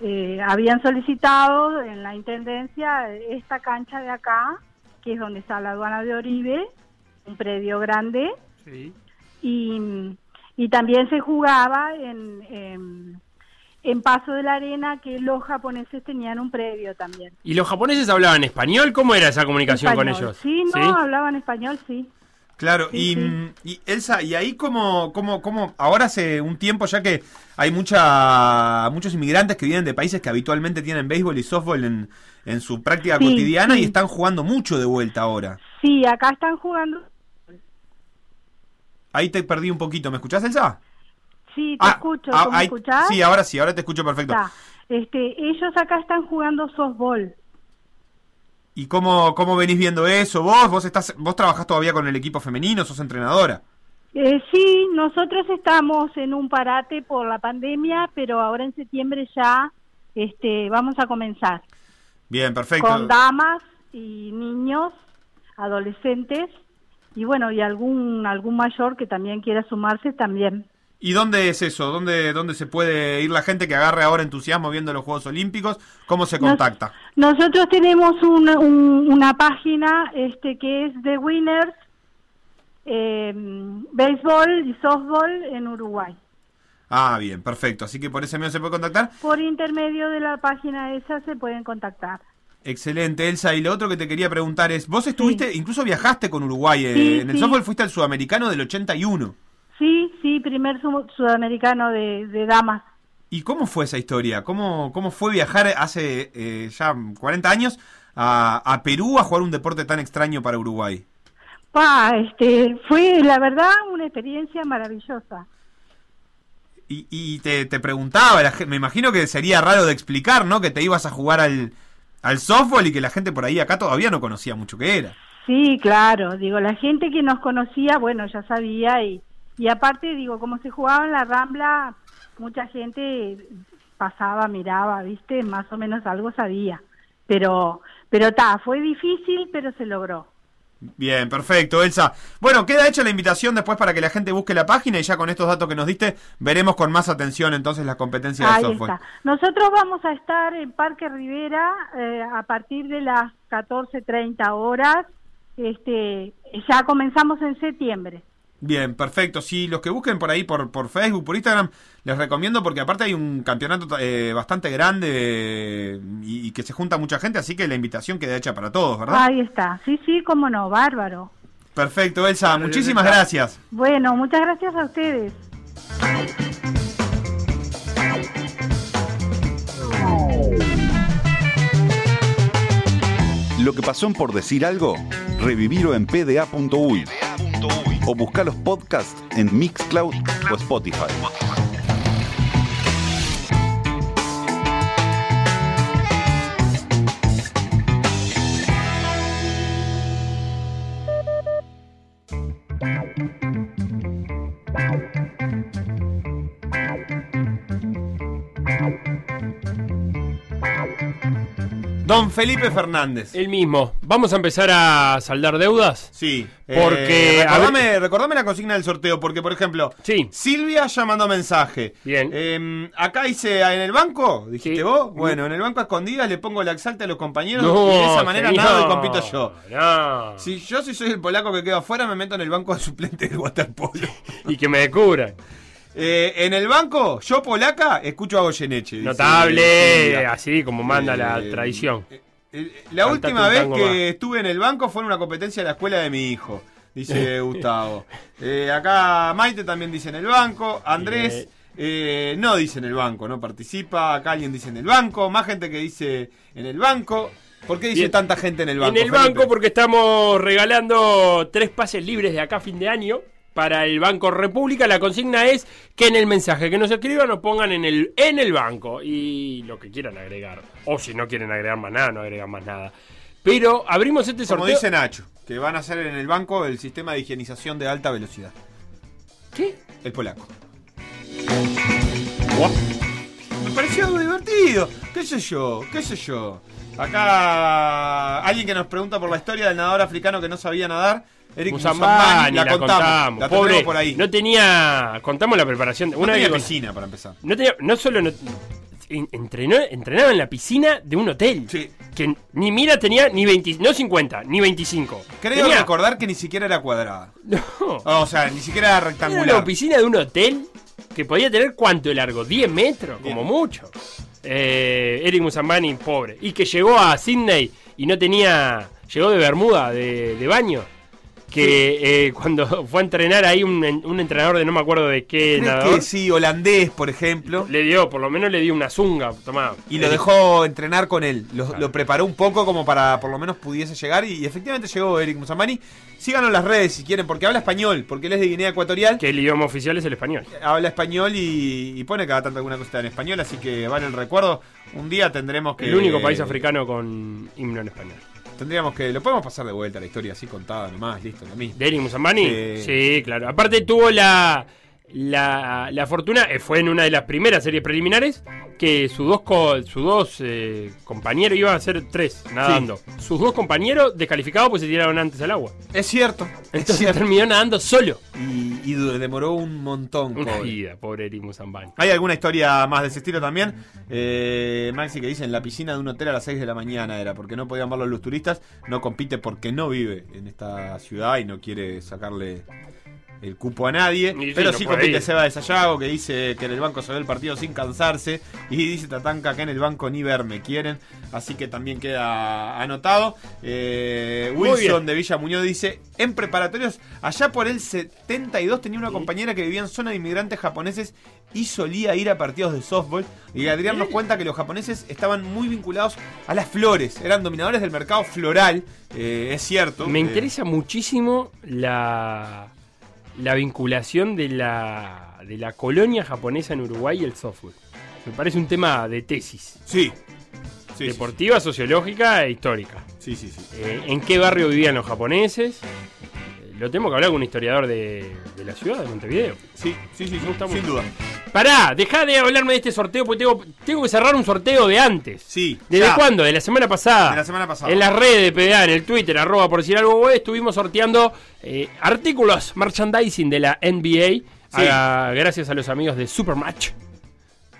eh, habían solicitado en la intendencia esta cancha de acá, que es donde está la aduana de Oribe, un predio grande, Sí. y, y también se jugaba en, en, en Paso de la Arena, que los japoneses tenían un predio también. ¿Y los japoneses hablaban español? ¿Cómo era esa comunicación con ellos? Sí, no, hablaban español, sí. Claro, Sí, y, sí. mm, y Elsa, y ahí como, como, como, ahora hace un tiempo ya que hay mucha, muchos inmigrantes que vienen de países que habitualmente tienen béisbol y softball en, en su práctica Sí, cotidiana y están jugando mucho de vuelta ahora. Sí, acá están jugando. Ahí te perdí un poquito, ¿me escuchás, Elsa? Sí, te escucho. ah, ¿Tú me escuchás? Sí, ahora sí, ahora te escucho perfecto. Está. Este, ellos acá están jugando softball. ¿Y cómo, cómo venís viendo eso? ¿Vos? ¿Vos estás, vos trabajás todavía con el equipo femenino? ¿Sos entrenadora? Eh, sí, nosotros estamos en un parate por la pandemia, pero ahora en septiembre ya este, vamos a comenzar Bien, perfecto. con damas y niños, adolescentes y bueno, y algún algún mayor que también quiera sumarse también. ¿Y dónde es eso? ¿Dónde, ¿Dónde se puede ir la gente que agarre ahora entusiasmo viendo los Juegos Olímpicos? ¿Cómo se Nos- contacta? Nosotros tenemos un- un- una página este que es de Winners eh, béisbol y softball en Uruguay. Ah, bien, perfecto. Así que por ese medio se puede contactar. Por intermedio de la página esa se pueden contactar. Excelente, Elsa. Y lo otro que te quería preguntar es, vos estuviste, incluso viajaste con Uruguay. eh, Sí, en el sí. softball fuiste al sudamericano del 81. Sí, sí, primer su- sudamericano de, de damas. ¿Y cómo fue esa historia? ¿Cómo, cómo fue viajar hace eh, ya 40 años a, a Perú a jugar un deporte tan extraño para Uruguay? Pa, este, fue la verdad una experiencia maravillosa. Y, y te, te preguntaba, me imagino que sería raro de explicar, ¿no? Que te ibas a jugar al, al softball y que la gente por ahí acá todavía no conocía mucho qué era. Sí, claro, digo, la gente que nos conocía, bueno, ya sabía y, y aparte, digo, como se jugaba en la Rambla, mucha gente pasaba, miraba, viste, más o menos algo sabía. Pero, pero ta, fue difícil, pero se logró. Bien, perfecto, Elsa. Bueno, queda hecha la invitación después para que la gente busque la página y ya con estos datos que nos diste veremos con más atención entonces la competencia de software. está. Nosotros vamos a estar en Parque Rivera eh, a partir de las 14.30 horas. Este, ya comenzamos en septiembre. Bien, perfecto. Si los que busquen por ahí, por, por Facebook, por Instagram, les recomiendo porque aparte hay un campeonato eh, bastante grande y, y que se junta mucha gente, así que la invitación queda hecha para todos, ¿verdad? Ahí está. Sí, sí, cómo no, bárbaro. Perfecto, Elsa. Muchísimas gracias. Bueno, muchas gracias a ustedes. Lo que pasó en por decir algo, revivirlo en pda.uy o buscar los podcasts en Mixcloud o Spotify. Don Felipe Fernández. El mismo. ¿Vamos a empezar a saldar deudas? Sí. Porque, Eh, recordame, recordame la consigna del sorteo, porque por ejemplo, Sí. Silvia ya mandó mensaje. Bien. Eh, acá dice en el banco, dijiste Sí. vos. Bueno, en el banco a escondidas le pongo la exalta a los compañeros No, y de esa manera señor. nada y compito yo. No. Si yo si soy el polaco que queda afuera, me meto en el banco de suplente del waterpolo. Y que me descubran. Eh, en el banco, yo polaca, escucho a Goyeneche. Notable, así como manda la Eh, tradición. eh, eh, la Cantate última vez que más. estuve en el banco fue en una competencia de la escuela de mi hijo, dice Gustavo. Acá Maite también dice en el banco, Andrés no dice en el banco, no participa, acá alguien dice en el banco, más gente que dice en el banco. ¿Por qué dice Bien. tanta gente en el banco? en el Felipe? banco porque estamos regalando tres pases libres de acá a fin de año para el Banco República. La consigna es que en el mensaje que nos escriban nos pongan en el, en el banco y lo que quieran agregar. O si no quieren agregar más nada, no agregan más nada. Pero abrimos este Como sorteo. dice Nacho, que van a hacer en el banco el sistema de higienización de alta velocidad. ¿Qué? El polaco. Me pareció divertido. ¿Qué sé yo? ¿Qué sé yo? Acá alguien que nos pregunta por la historia del nadador africano que no sabía nadar. Eric Musambani, Musambani, la, contamos. La Pobre, por ahí. no tenía. Contamos la preparación. No Una tenía vez piscina para empezar. No tenía, no solo no- entrenó, entrenaba en la piscina de un hotel. Sí. Que ni mira tenía ni 20, no 50, ni 25. Creo Tenía- recordar que ni siquiera era cuadrada. No. O sea, ni siquiera era Era rectangular. una piscina de un hotel que podía tener cuánto de largo, 10 metros, Bien. como mucho. Eh, Eric Musambani, pobre. Y que llegó a Sydney y no tenía. Llegó de Bermuda, de, de baño. Que eh, cuando fue a entrenar ahí un, un entrenador de no me acuerdo de qué ¿Crees nadador, que sí, holandés, por ejemplo. le dio, por lo menos le dio una zunga. Tomá. Y lo dejó entrenar con él. Lo, lo preparó un poco como para por lo menos pudiese llegar. Y, efectivamente llegó Eric Musambani. Síganos en las redes si quieren, porque habla español. Porque él es de Guinea Ecuatorial. Que el idioma oficial es el español. Habla español y, y pone cada tanto alguna cosita en español. Así que vale el recuerdo. Un día tendremos que. El único país africano con himno en español. Tendríamos que. Lo podemos pasar de vuelta la historia así contada nomás. Listo, lo mismo. Sí, claro. Aparte tuvo la, la, la fortuna, eh, fue en una de las primeras series preliminares, que sus dos, co- sus dos eh, compañeros, iban a ser tres nadando, sus dos compañeros descalificados pues se tiraron antes al agua. Es cierto. Es Entonces cierto. terminó nadando solo. Y, y demoró un montón. Una pobre. vida, pobre Eric Musambani. Hay alguna historia más de ese estilo también. Eh, Maxi que dice en la piscina de un hotel a las 6 de la mañana era porque no podían verlo los turistas. No compite porque no vive en esta ciudad y no quiere sacarle el cupo a nadie. Y sí, pero sí puede compite. Seba de Sayago que dice que en el banco se ve el partido sin cansarse. Y dice Tatanka que en el banco ni verme quieren. Así que también queda anotado. Eh, Wilson de Villa Muñoz dice: En preparatorios, allá por el 72 tenía una compañera que vivía en zona de inmigrantes japoneses y solía ir a partidos de softball. Y Adrián nos cuenta que los japoneses estaban muy vinculados a las flores, eran dominadores del mercado floral, eh, es cierto. Me Eh, interesa muchísimo la, la vinculación de la, de la colonia japonesa en Uruguay y el software. Me parece un tema de tesis. Sí. Sí, sí, deportiva, sociológica e histórica. sí, sí, sí. Eh, ¿En qué barrio vivían los japoneses? Eh, Lo tenemos que hablar con un historiador de, de la ciudad de Montevideo. Sí, sí, sí, sí, sin duda. Pará, dejá de hablarme de este sorteo porque tengo, tengo que cerrar un sorteo de antes. Sí. ¿Desde ya. cuándo? De la semana pasada. De la semana pasada. En las redes de PDA, en el Twitter, arroba por decir algo, estuvimos sorteando eh, artículos, merchandising de la NBA. a- gracias a los amigos de Supermatch.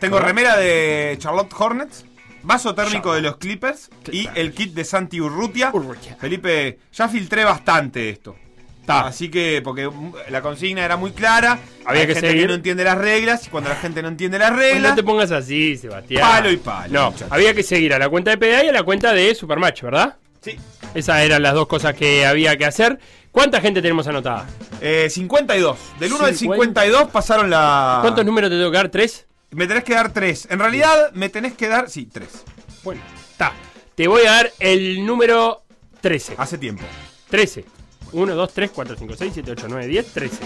Tengo ¿Verdad? remera de Charlotte Hornets, vaso térmico Charlotte. de los Clippers y el kit de Santi Urrutia. Urrutia. Felipe, ya filtré bastante esto. Ta. Así que, porque mm, la consigna era muy clara. Había hay que gente seguir. que no entiende las reglas y cuando la gente no entiende las Pues reglas. no te pongas así, Sebastián. Palo y palo, No, muchacho. había que seguir a la cuenta de PDA y a la cuenta de Supermatch, ¿verdad? Sí. Esas eran las dos cosas que había que hacer. ¿Cuánta gente tenemos anotada? Eh, 52. Del 1 al 50. 52 pasaron la. ¿Cuántos números te tengo que dar? ¿Tres? Me tenés que dar 3. En realidad, me tenés que dar. Sí, 3. Bueno, está. Te voy a dar el número 13. Hace tiempo. 13. 1, 2, 3, 4, 5, 6, 7, 8, 9, 10, 13.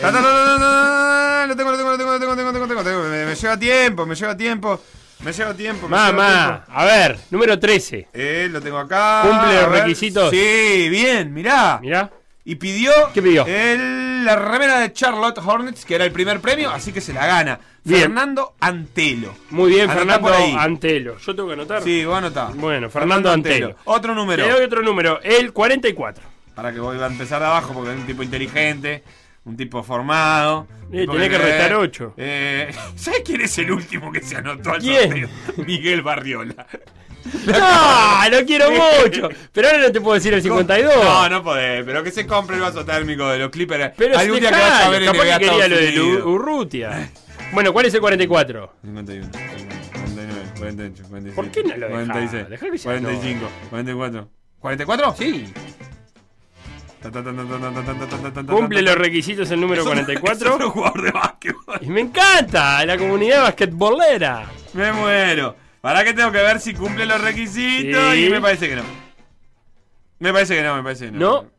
Ta, ta, ta, ta, ta, ta, Lo tengo, lo tengo, lo tengo, lo tengo, lo tengo, lo tengo. Me, lleva tiempo, me lleva tiempo. Me lleva tiempo. Mamá, a ver, número 13. tiempo. Eh, lo tengo acá. ¿Cumple los requisitos? Sí, bien, mirá. Mirá. Y pidió, ¿Qué pidió? el- la remera de Charlotte Hornets, que era el primer premio, así que se la gana. Bien. Fernando Antelo. Muy bien, Anotá Fernando por ahí. Antelo. Yo tengo que anotar. Sí, vos anotá. Bueno, Fernando Antelo. Otro número. doy otro número, el 44. Para que voy a empezar de abajo porque es un tipo inteligente, un tipo formado. Eh, tenés que restar ocho. Eh, ¿Sabes quién es el último que se anotó al ¿Quién? sorteo? Miguel Barriola. No, ah, lo quiero mucho. Pero ahora no te puedo decir el 52. No, no podés. Pero que se compre el vaso térmico de los Clippers. Pero Algún día que vas a ver en que quería lo de Urrutia. Bueno, ¿cuál es el 44? 51. 49, 48, 47. ¿Por qué no lo dejás? 46, 45, 44. ¿44? Sí. Cumple los requisitos el número 44. Es un jugador de básquetbol. Y me encanta la comunidad basquetbolera. Me muero. ¿Para qué tengo que ver si cumple los requisitos? Sí. Y me parece que no. Me parece que no, me parece que no. ¿No?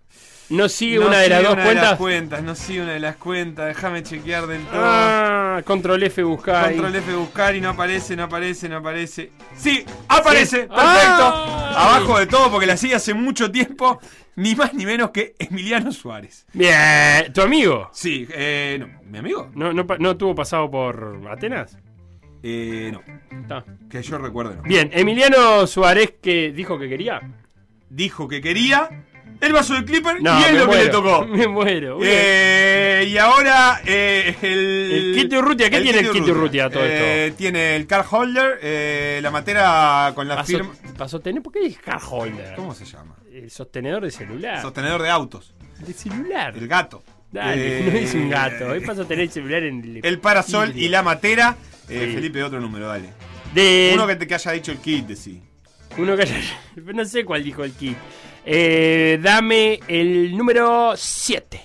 ¿No sigue No una de las dos una de las cuentas? cuentas, no sigue una de las cuentas. Déjame chequear del todo. Ah, control F buscar. Control F buscar y no aparece, no aparece, no aparece. Sí, aparece, Sí. perfecto. Ay. Abajo de todo porque la sigue hace mucho tiempo, ni más ni menos que Emiliano Suárez. Bien, ¿tu amigo? Sí, eh, no, ¿mi amigo? ¿No, no tuvo pasado por Atenas? Eh, no, Está. que yo recuerde no. Bien, Emiliano Suárez que dijo que quería. Dijo que quería el vaso de Clipper No, y es lo que le muero, tocó. Me muero. Eh, y ahora eh, el. El kit de Urrutia, ¿qué tiene el kit de Urrutia todo Eh, Tiene el car holder, eh, la matera con la Paso, firma. paso tener, ¿por qué es car holder? ¿Cómo se llama? El sostenedor de celular. Sostenedor de autos. de celular. El gato. Dale, no es un gato. Es paso tener el celular en el. El parasol y la matera. Eh, Sí. Felipe, otro número, dale. De, Uno que te que haya dicho el kit, de sí. Uno que haya- No sé cuál dijo el kit. Eh, dame el número 7.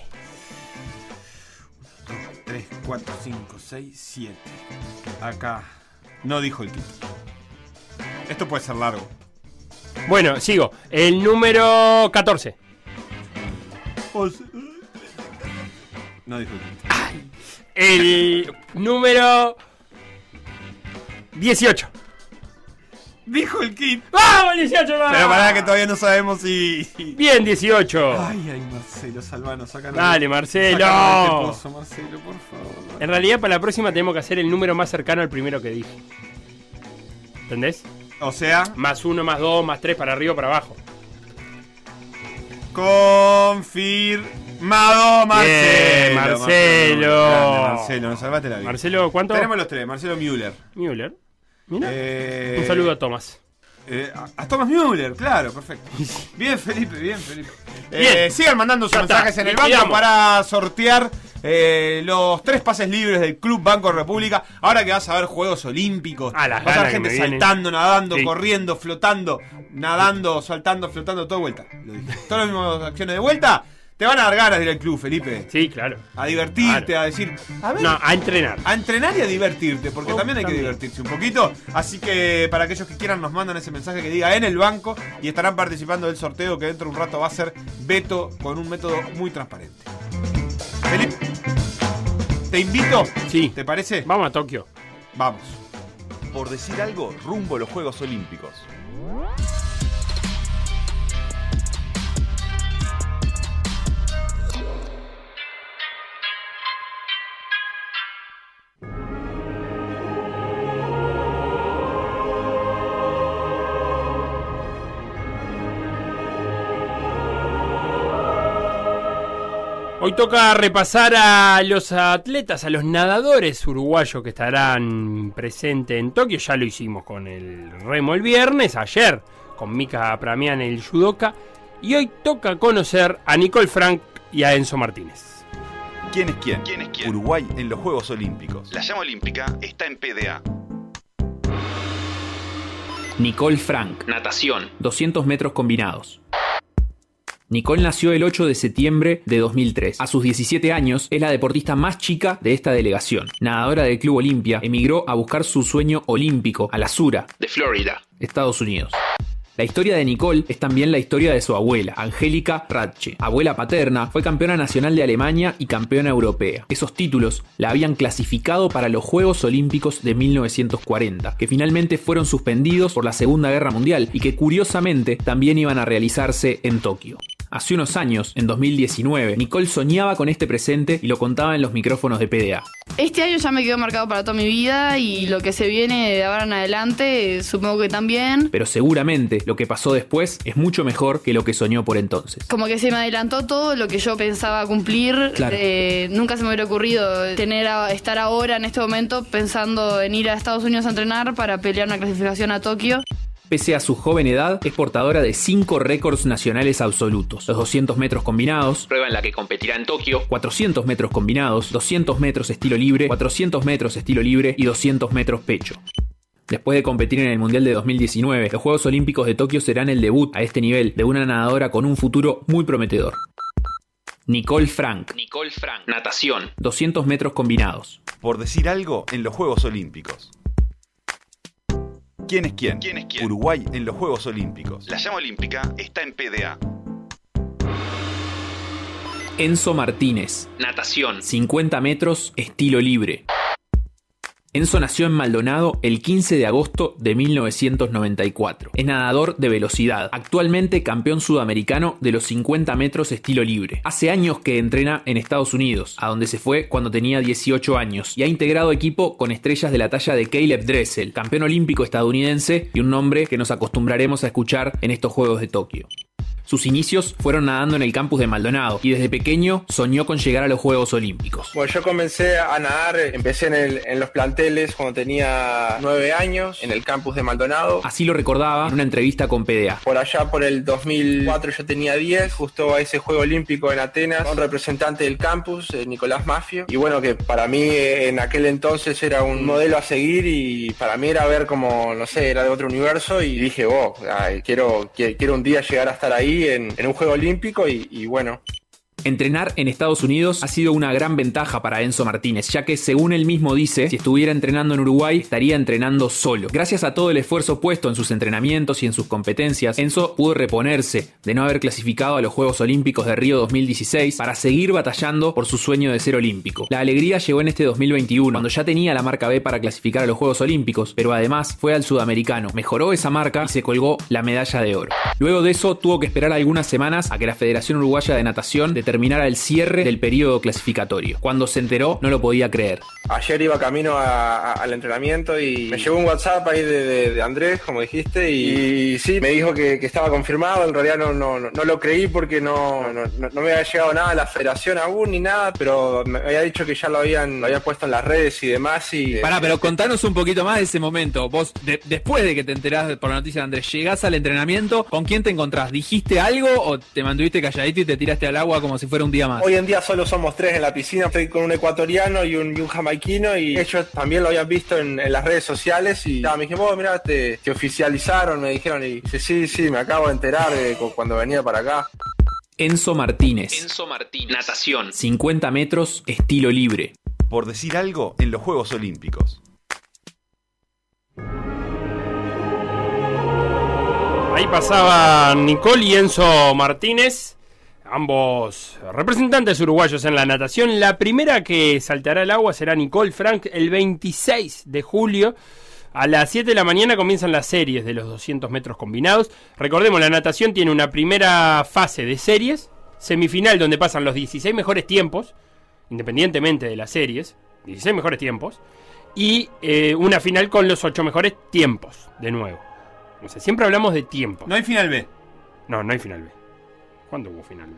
3, 4, 5, 6, 7. Acá. No dijo el kit. Esto puede ser largo. Bueno, sigo. El número 14. No dijo el kit. El número 18. Dijo el kit. ¡Vamos, 18 más! Pero pará que todavía no sabemos si. Bien, 18. Ay, ay, Marcelo, salvanos, sacanos. Dale, Marcelo. Sacanos de este pozo, Marcelo, por favor. En realidad, para la próxima tenemos que hacer el número más cercano al primero que dije. ¿Entendés? O sea, Más 1, más 2, más 3, para arriba o para abajo. confirmado Marcelo. Marcelo. Grande, Marcelo, nos salvaste la vida. Marcelo, ¿cuánto? Tenemos los tres, Marcelo Müller. Müller. Mira. Eh, Un saludo a Tomás. eh, a- a Thomas Müller, claro, perfecto. Bien, Felipe, bien, Felipe. Bien. Eh, sigan mandando sus está, mensajes en el banco para sortear eh, los tres pases libres del Club Banco República. Ahora que vas a ver Juegos Olímpicos, las vas a ver gente saltando, nadando, Sí. corriendo, flotando, nadando, saltando, flotando, todo de vuelta. Lo. Todas las mismas acciones de vuelta. Te van a dar ganas de ir al club, Felipe. Sí, claro. A divertirte, Claro. a decir, a ver, No, a entrenar. a entrenar y a divertirte, porque Oh, también hay que divertirse un poquito. Así que para aquellos que quieran nos mandan ese mensaje que diga en el banco y estarán participando del sorteo que dentro de un rato va a ser Beto con un método muy transparente. Felipe, te invito, Sí. ¿te parece? Vamos a Tokio. Vamos. Por decir algo, rumbo a los Juegos Olímpicos. Toca repasar a los atletas, a los nadadores uruguayos que estarán presentes en Tokio. Ya lo hicimos con el remo el viernes, ayer con Mika Pramian el judoka. Y hoy toca conocer a Nicole Frank y a Enzo Martínez. ¿Quién es quién? ¿Quién es quién? Uruguay en los Juegos Olímpicos. La llama olímpica está en PDA. Nicole Frank, Natación. 200 metros combinados. Nicole nació el 8 de septiembre de 2003. A sus 17 años es la deportista más chica de esta delegación. Nadadora del Club Olimpia, emigró a buscar su sueño olímpico a la Sura, De Florida. Estados Unidos. La historia de Nicole es también la historia de su abuela, Angélica Ratche. Abuela paterna, fue campeona nacional de Alemania y campeona europea. Esos títulos la habían clasificado para los Juegos Olímpicos de 1940, que finalmente fueron suspendidos por la Segunda Guerra Mundial y que curiosamente también iban a realizarse en Tokio. Hace unos años, en 2019, Nicole soñaba con este presente y lo contaba en los micrófonos de PDA. Este año ya me quedó marcado para toda mi vida y lo que se viene de ahora en adelante, eh, supongo que también. Pero seguramente lo que pasó después es mucho mejor que lo que soñó por entonces. Como que se me adelantó todo lo que yo pensaba cumplir. Claro. Eh, nunca se me hubiera ocurrido tener a- estar ahora en este momento pensando en ir a Estados Unidos a entrenar para pelear una clasificación a Tokio. Pese a su joven edad, es portadora de 5 récords nacionales absolutos. Los 200 metros combinados, Prueba en la que competirá en Tokio. 400 metros combinados, 200 metros estilo libre, 400 metros estilo libre y 200 metros pecho. Después de competir en el Mundial de 2019, los Juegos Olímpicos de Tokio serán el debut a este nivel de una nadadora con un futuro muy prometedor. Nicole Frank, Nicole Frank. Natación. 200 metros combinados. Por decir algo en los Juegos Olímpicos. ¿Quién es quién? ¿Quién es quién? Uruguay en los Juegos Olímpicos. La llama olímpica está en PDA. Enzo Martínez, Natación. 50 metros, estilo libre. Enzo nació en Maldonado el 15 de agosto de 1994. Es nadador de velocidad, actualmente campeón sudamericano de los 50 metros estilo libre. Hace años que entrena en Estados Unidos, a donde se fue cuando tenía 18 años, y ha integrado equipo con estrellas de la talla de Caleb Dressel, campeón olímpico estadounidense y un nombre que nos acostumbraremos a escuchar en estos Juegos de Tokio. Sus inicios fueron nadando en el campus de Maldonado y desde pequeño soñó con llegar a los Juegos Olímpicos. Bueno, yo comencé a nadar, empecé en, el- en los planteles cuando tenía nueve años, en el campus de Maldonado. Así lo recordaba en una entrevista con PDA. Por allá por el 2004 yo tenía 10, justo a ese Juego Olímpico en Atenas, un representante del campus, eh, Nicolás Mafio. Y bueno, que para mí eh, en aquel entonces era un modelo a seguir y para mí era ver como, no sé, era de otro universo y dije, oh, ay, quiero, qui- quiero un día llegar a estar ahí en, un Juego Olímpico y bueno, Entrenar en Estados Unidos ha sido una gran ventaja para Enzo Martínez, ya que según él mismo dice, si estuviera entrenando en Uruguay estaría entrenando solo. Gracias a todo el esfuerzo puesto en sus entrenamientos y en sus competencias, Enzo pudo reponerse de no haber clasificado a los Juegos Olímpicos de Río 2016 para seguir batallando por su sueño de ser olímpico. La alegría llegó en este 2021, cuando ya tenía la marca B para clasificar a los Juegos Olímpicos, pero además fue al sudamericano, mejoró esa marca y se colgó la medalla de oro. Luego de eso tuvo que esperar algunas semanas a que la Federación Uruguaya de Natación determinara el cierre del periodo clasificatorio. Cuando se enteró no lo podía creer. Ayer iba camino a- a- al entrenamiento y me llegó un WhatsApp ahí de, de- de Andrés, como dijiste, y, sí, me dijo que, que estaba confirmado. En realidad no, no, no, no lo creí porque no, no, no- no me había llegado nada de la federación aún ni nada, pero me había dicho que ya lo habían, lo habían puesto en las redes y demás. Y, Pará, pero contanos un poquito más de ese momento. Vos, de- después de que te enterás por la noticia de Andrés, llegás al entrenamiento, ¿con quién te encontrás? ¿Dijiste algo o te mantuviste calladito y te tiraste al agua como si fuera un día más? Hoy en día solo somos tres en la piscina, estoy con un ecuatoriano y un, y un jamaiquino y ellos también lo habían visto en, en las redes sociales y me dijeron, vos mirá, te, te oficializaron, me dijeron y dice, sí, sí, me acabo de enterar de cuando venía para acá. Enzo Martínez, Enzo Martínez. Natación. 50 metros, estilo libre. Por decir algo en los Juegos Olímpicos. Ahí pasaba Nicole y Enzo Martínez, ambos representantes uruguayos en la natación. La primera que saltará al agua será Nicole Frank el 26 de julio. A las 7 de la mañana comienzan las series de los 200 metros combinados. Recordemos, la natación tiene una primera fase de series, semifinal donde pasan los 16 mejores tiempos, independientemente de las series, 16 mejores tiempos, y eh, una final con los 8 mejores tiempos, de nuevo. O sea, siempre hablamos de tiempo. No hay final B. No, no hay final B. ¿Cuándo hubo final B?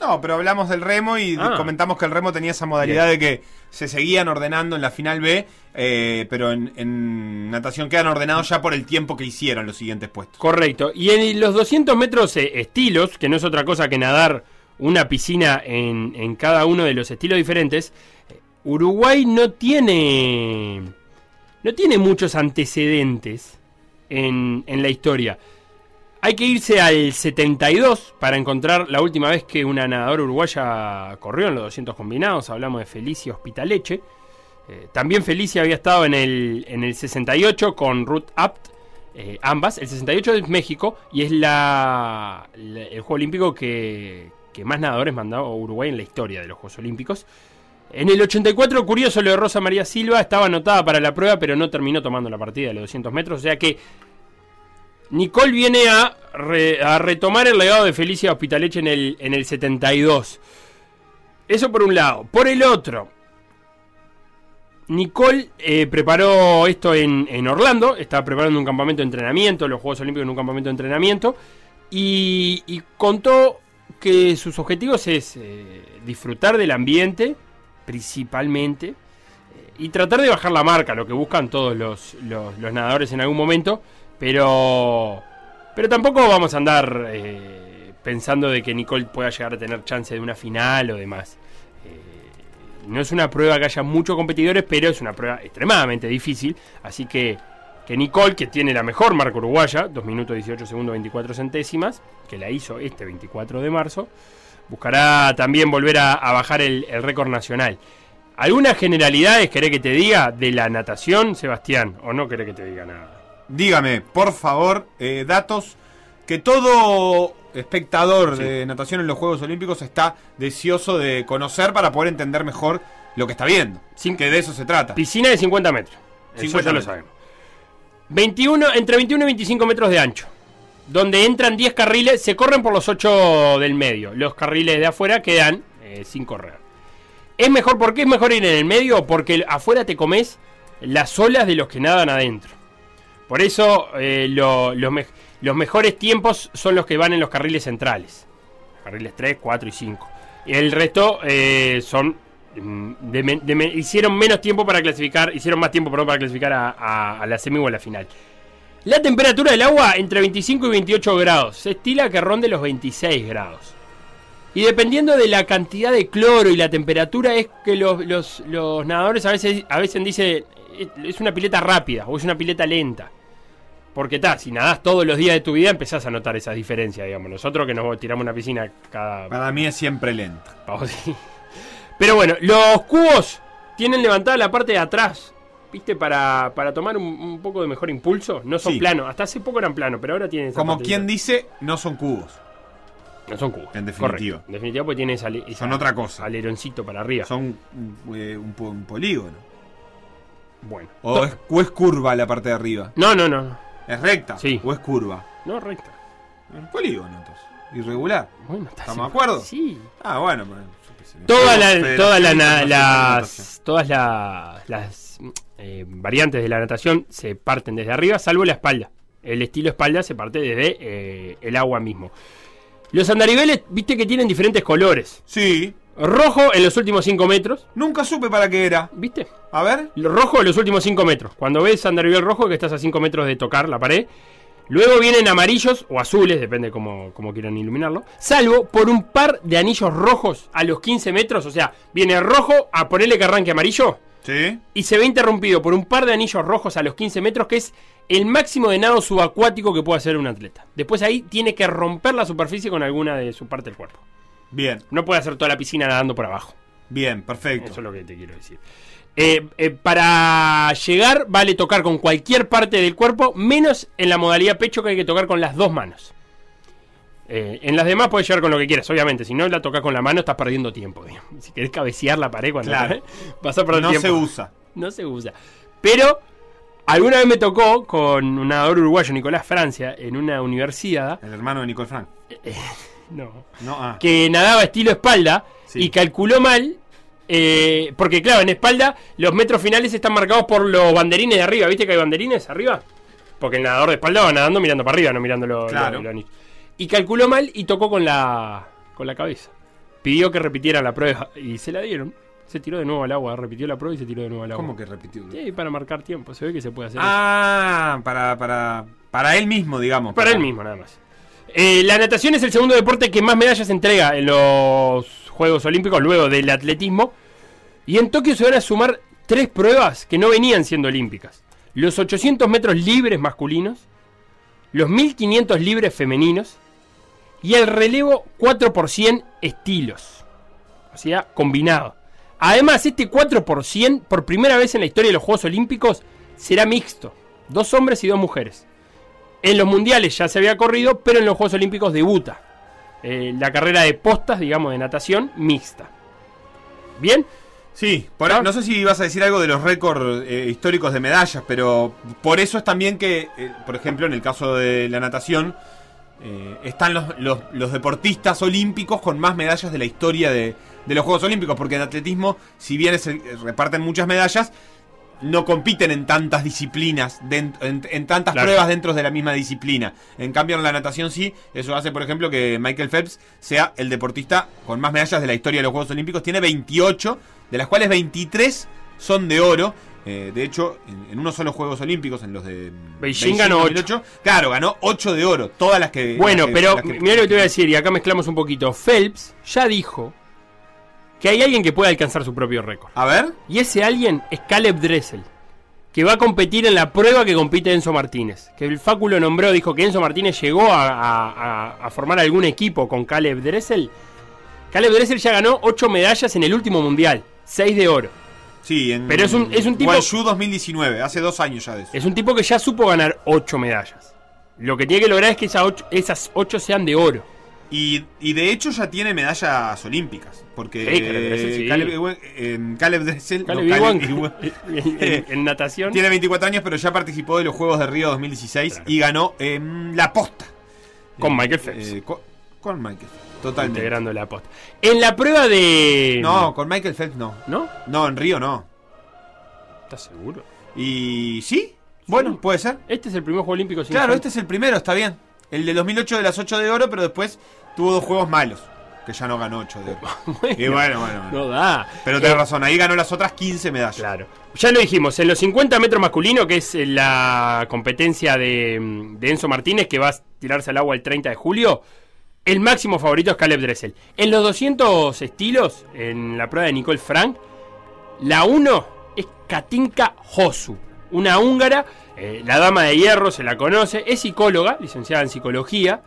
No, pero hablamos del remo y Ah. comentamos que el remo tenía esa modalidad de que se seguían ordenando en la final B, eh, pero en, en natación quedan ordenados ya por el tiempo que hicieron los siguientes puestos. Correcto. Y en los 200 metros eh, estilos, que no es otra cosa que nadar una piscina en, en cada uno de los estilos diferentes, eh, Uruguay no tiene. No tiene muchos antecedentes en, en la historia. Hay que irse al 72 para encontrar la última vez que una nadadora uruguaya corrió en los 200 combinados. Hablamos de Felicia Hospitaleche. Eh, también Felicia había estado en el, en el 68 con Ruth Apt. eh, ambas. El 68 es México y es la, el Juego Olímpico que, que más nadadores mandó a Uruguay en la historia de los Juegos Olímpicos. En el 84, curioso lo de Rosa María Silva, estaba anotada para la prueba, pero no terminó tomando la partida de los 200 metros. O sea que Nicole viene a, re- a retomar el legado de Felicia Hospitaleche en el, en el 72. Eso por un lado. Por el otro, Nicole eh, preparó esto en, Orlando, estaba preparando un campamento de entrenamiento, los Juegos Olímpicos en un campamento de entrenamiento, y, y contó que sus objetivos es eh, disfrutar del ambiente, principalmente, eh, y tratar de bajar la marca, lo que buscan todos los nadadores en algún momento, pero, pero tampoco vamos a andar eh, pensando de que Nicole pueda llegar a tener chance de una final o demás. No es una prueba que haya muchos competidores, pero es una prueba extremadamente difícil. Así que, que Nicole, que tiene la mejor marca uruguaya, 2 minutos 18 segundos 24 centésimas, que la hizo este 24 de marzo, buscará también volver a, bajar el, el récord nacional. ¿Algunas generalidades querés que te diga de la natación, Sebastián? ¿O no querés que te diga nada? Dígame, por favor, eh, datos que todo espectador de natación en los Juegos Olímpicos está deseoso de conocer para poder entender mejor lo que está viendo. Sin que de eso se trata. Piscina de 50 metros. Eso 50 ya lo sabemos. 21, entre 21 y 25 metros de ancho. Donde entran 10 carriles, se corren por los 8 del medio. Los carriles de afuera quedan eh, sin correr. ¿Es mejor? ¿Por qué es mejor ir en el medio? Porque afuera te comes las olas de los que nadan adentro. Por eso eh, lo- los, los mejores tiempos son los que van en los carriles centrales. Carriles 3, 4 y 5. Y el resto eh, son... mm, hicieron menos tiempo para clasificar, hicieron más tiempo para clasificar a, la semi o a la final. La temperatura del agua entre 25 y 28 grados. Se estila que ronde los 26 grados. Y dependiendo de la cantidad de cloro y la temperatura, es que los, los- los nadadores a veces, a veces dicen "Eh, es una pileta rápida o es una pileta lenta. Porque está, si nadás todos los días de tu vida empezás a notar esas diferencias, digamos. Nosotros que nos tiramos una piscina cada... Para mí es siempre vos sí. Pero bueno, los cubos tienen levantada la parte de atrás, ¿viste? Para, para tomar un, un poco de mejor impulso. No son Sí. planos, hasta hace poco eran planos, pero ahora tienen esa Como de quien dice, no son cubos. No son cubos. En definitiva. Correcto. En definitiva, porque tiene esa, esa- Son otra cosa. aleroncito para arriba. Son un, eh, un po- un polígono. Bueno. O es, o es curva la parte de arriba. No, no, no. ¿Es recta? Sí. ¿O es curva? No, recta. Un polígono, entonces. Irregular. Bueno, está ¿Estamos de acuerdo? Sí. Ah, bueno. la- la- Natación. las, todas la- las eh, variantes de la natación se parten desde arriba, salvo la espalda. El estilo espalda se parte desde eh, el agua mismo. Los andariveles, viste que tienen diferentes colores. Sí. Rojo en los últimos 5 metros. Nunca supe para qué era. ¿Viste? A ver. Rojo en los últimos 5 metros. Cuando ves andarivel rojo, que estás a 5 metros de tocar la pared. Luego vienen amarillos o azules, depende cómo, cómo quieran iluminarlo. Salvo por un par de anillos rojos a los 15 metros. O sea, viene rojo a ponerle que arranque amarillo. Sí. Y se ve interrumpido por un par de anillos rojos a los 15 metros, que es el máximo de nado subacuático que puede hacer un atleta. Después ahí tiene que romper la superficie con alguna de su parte del cuerpo. Bien. No puede hacer toda la piscina nadando por abajo. Bien, perfecto. Eso es lo que te quiero decir. Eh, eh, para llegar vale tocar con cualquier parte del cuerpo, menos en la modalidad pecho que hay que tocar con las dos manos. Eh, en las demás puedes llegar con lo que quieras, obviamente. Si no la tocas con la mano, estás perdiendo tiempo. digamos. Si querés cabecear la pared cuando Claro. vas a perder No tiempo. se usa. No se usa. Pero alguna vez me tocó con un nadador uruguayo, Nicolás Francia, en una universidad. El hermano de Nicole Frank. No. No, ah. que nadaba estilo espalda Sí. y calculó mal. eh, porque claro, en espalda los metros finales están marcados por los banderines de arriba. ¿Viste que hay banderines arriba? Porque el nadador de espalda va nadando mirando para arriba, no mirando los Claro. los- los anillos. Y calculó mal y tocó con la con la cabeza. pidió que repitiera la prueba y se la dieron. Se tiró de nuevo al agua, repitió la prueba y se tiró de nuevo al agua. ¿Cómo que repitió? Sí, para marcar tiempo. Se ve que se puede hacer. Ah, para, para, para él mismo, digamos. eso. Para él mismo, nada más. Eh, la natación es el segundo deporte que más medallas entrega en los Juegos Olímpicos, luego del atletismo. Y en Tokio se van a sumar tres pruebas que no venían siendo olímpicas. Los 800 metros libres masculinos, los 1500 libres femeninos y el relevo 4 por 100 estilos. O sea, combinado. Además, este 4 por 100, por primera vez en la historia de los Juegos Olímpicos, será mixto. Dos hombres y dos mujeres. En los mundiales ya se había corrido, pero en los Juegos Olímpicos debuta. eh, la carrera de postas, digamos, de natación mixta. ¿Bien? Sí, por- no sé si ibas a decir algo de los récords eh, históricos de medallas, pero por eso es también que, eh, por ejemplo, en el caso de la natación, están los, los- los deportistas olímpicos con más medallas de la historia de, de los Juegos Olímpicos, porque en atletismo, si bien es el- reparten muchas medallas, no compiten en tantas disciplinas, en, en tantas Claro. pruebas dentro de la misma disciplina. En cambio, en la natación sí, eso hace, por ejemplo, que Michael Phelps sea el deportista con más medallas de la historia de los Juegos Olímpicos. Tiene 28, de las cuales 23 son de oro. Eh, de hecho, en, en unos solos Juegos Olímpicos, en los de Beijing ganó 2008, Claro, ganó 8 de oro. Todas las que. Bueno, las que- pero mira lo que te voy a decir, y acá mezclamos un poquito. Phelps ya dijo que hay alguien que puede alcanzar su propio récord. A ver. Y ese alguien es Caleb Dressel, que va a competir en la prueba que compite Enzo Martínez. Que el Facu lo nombró, dijo que Enzo Martínez llegó a, a- a- a formar algún equipo con Caleb Dressel. Caleb Dressel ya ganó 8 medallas en el último mundial, 6 de oro. Sí, en. Pero es un- es un tipo- Guangzhou 2019, hace dos años ya de eso. Es un tipo que ya supo ganar 8 medallas. Lo que tiene que lograr es que esas 8, esas ocho sean de oro. Y, y de hecho ya tiene medallas olímpicas. Porque Sí, Caleb Dressel, sí. Caleb, eh, Caleb Dressel, Caleb no, Ewan, en, en- en natación. tiene 24 años, pero ya participó de los Juegos de Río 2016 y ganó la posta. Con Eh, Michael Phelps. eh, con, con Michael Phelps, totalmente. Integrando la posta. En la prueba de. No, con Michael Phelps no. ¿No? No, en Río no. ¿Estás seguro? ¿Y sí? Bueno, puede ser. Este es el primer juego olímpico sin Claro, este es el primero, está bien. El de 2008 de las 8 de oro, pero después tuvo dos juegos malos. Que ya no ganó 8 de oro. y bueno, bueno, bueno. No da. Pero tenés Eh, razón, ahí ganó las otras 15 medallas. Claro. Ya lo dijimos, en los 50 metros masculino, que es eh, la competencia de, mm, de Enzo Martínez, que va a tirarse al agua el 30 de julio, el máximo favorito es Caleb Dressel. En los 200 estilos, en la prueba de Nicole Frank, la 1 es Katinka Hosu, una húngara, eh, la dama de hierro, se la conoce, es psicóloga, licenciada en psicología.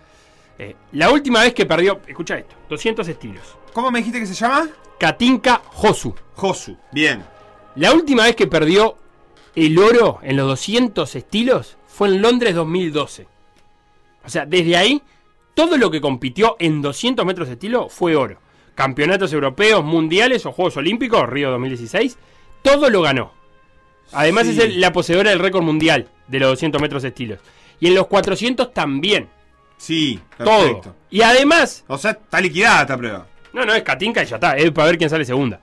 Eh, la última vez que perdió, escucha esto, 200 estilos. ¿Cómo me dijiste que se llama? Katinka Hosu. Josu. Bien. La última vez que perdió el oro en los 200 estilos fue en Londres 2012. O sea, desde ahí, todo lo que compitió en 200 metros de estilo fue oro. Campeonatos europeos, mundiales o Juegos Olímpicos, Río 2016, todo lo ganó. Además Sí. es el- la poseedora del récord mundial de los 200 metros de estilos. Y en los 400 también. Sí, Todo. perfecto. Y además, O sea, está liquidada esta prueba. no, no, es Katinka y ya está. Es para ver quién sale segunda.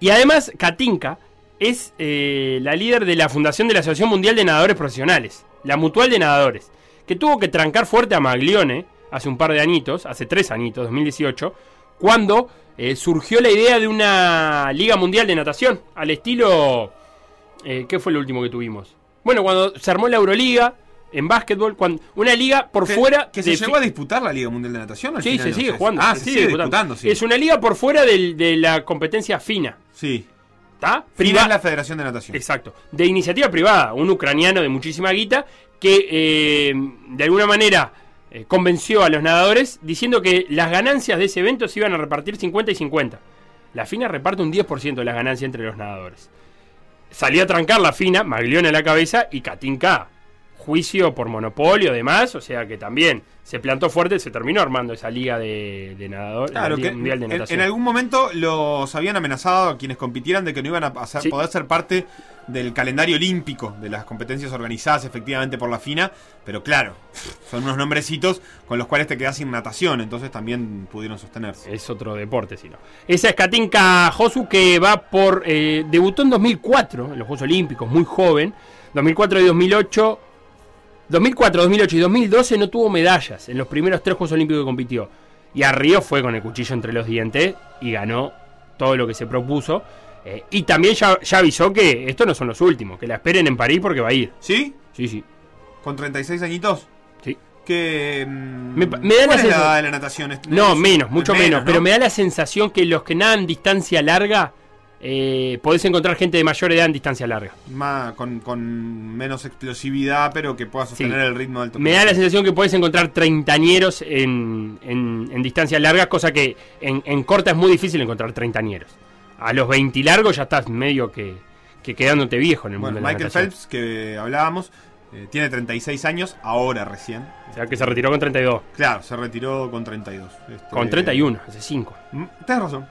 Y además, Katinka es eh, la líder de la fundación de la Asociación Mundial de Nadadores Profesionales, la Mutual de Nadadores, que tuvo que trancar fuerte a Maglione hace un par de añitos, hace tres añitos, 2018, cuando eh, surgió la idea de una Liga Mundial de Natación, al estilo... eh, ¿Qué fue lo último que tuvimos? Bueno, cuando se armó la Euroliga en básquetbol, cuando, una liga por Que- fuera... Que se llegó a disputar la Liga Mundial de Natación. al Sí, final, se sigue jugando. Ah, se se sigue disputando, sí. Es una liga por fuera del- de la competencia fina. Sí. ¿Está? Priva Priva- es la Federación de Natación. Exacto. De iniciativa privada. Un ucraniano de muchísima guita que eh, de alguna manera eh, convenció a los nadadores diciendo que las ganancias de ese evento se iban a repartir 50 y 50. La FINA reparte un 10% de las ganancias entre los nadadores. Salió a trancar la FINA, Maglione a la cabeza y Katinka. Juicio por monopolio, demás. O sea que también se plantó fuerte, se terminó armando esa liga de, de nadadores. Claro, que Mundial de en, Natación. en algún momento los habían amenazado a quienes compitieran de que no iban a hacer- Sí. poder ser parte del calendario olímpico de las competencias organizadas efectivamente por la FINA, pero claro, son unos nombrecitos con los cuales te quedas sin natación, entonces también pudieron sostenerse. Es otro deporte, si no. Esa es Katinka Josu que va por. eh, debutó en 2004 en los Juegos Olímpicos, muy joven. 2004 y 2008. 2004, 2008 y 2012 no tuvo medallas en los primeros tres Juegos Olímpicos que compitió. Y a Río fue con el cuchillo entre los dientes y ganó todo lo que se propuso. Eh, y también ya, ya avisó que estos no son los últimos, que la esperen en París porque va a ir. ¿Sí? Sí, sí. ¿Con 36 añitos? Sí. Que. mm, Me, me da la ¿cuál es la de la natación? No, menos, mucho menos. ¿no? Pero me da la sensación que los que nadan distancia larga, eh, podés encontrar gente de mayor edad en distancia larga. Más, con, con menos explosividad, pero que pueda sostener el ritmo del Me da la sensación que podés encontrar treintañeros en, en, en distancias largas, cosa que en, en corta es muy difícil encontrar treintañeros. A los 20 largos ya estás medio que, que quedándote viejo en el Bueno, mundo de Michael. Phelps, que hablábamos, eh, tiene 36 años, ahora recién. O sea, que se retiró con 32. Claro, se retiró con 32. Este, Con 31, hace 5. Mm, Tienes razón.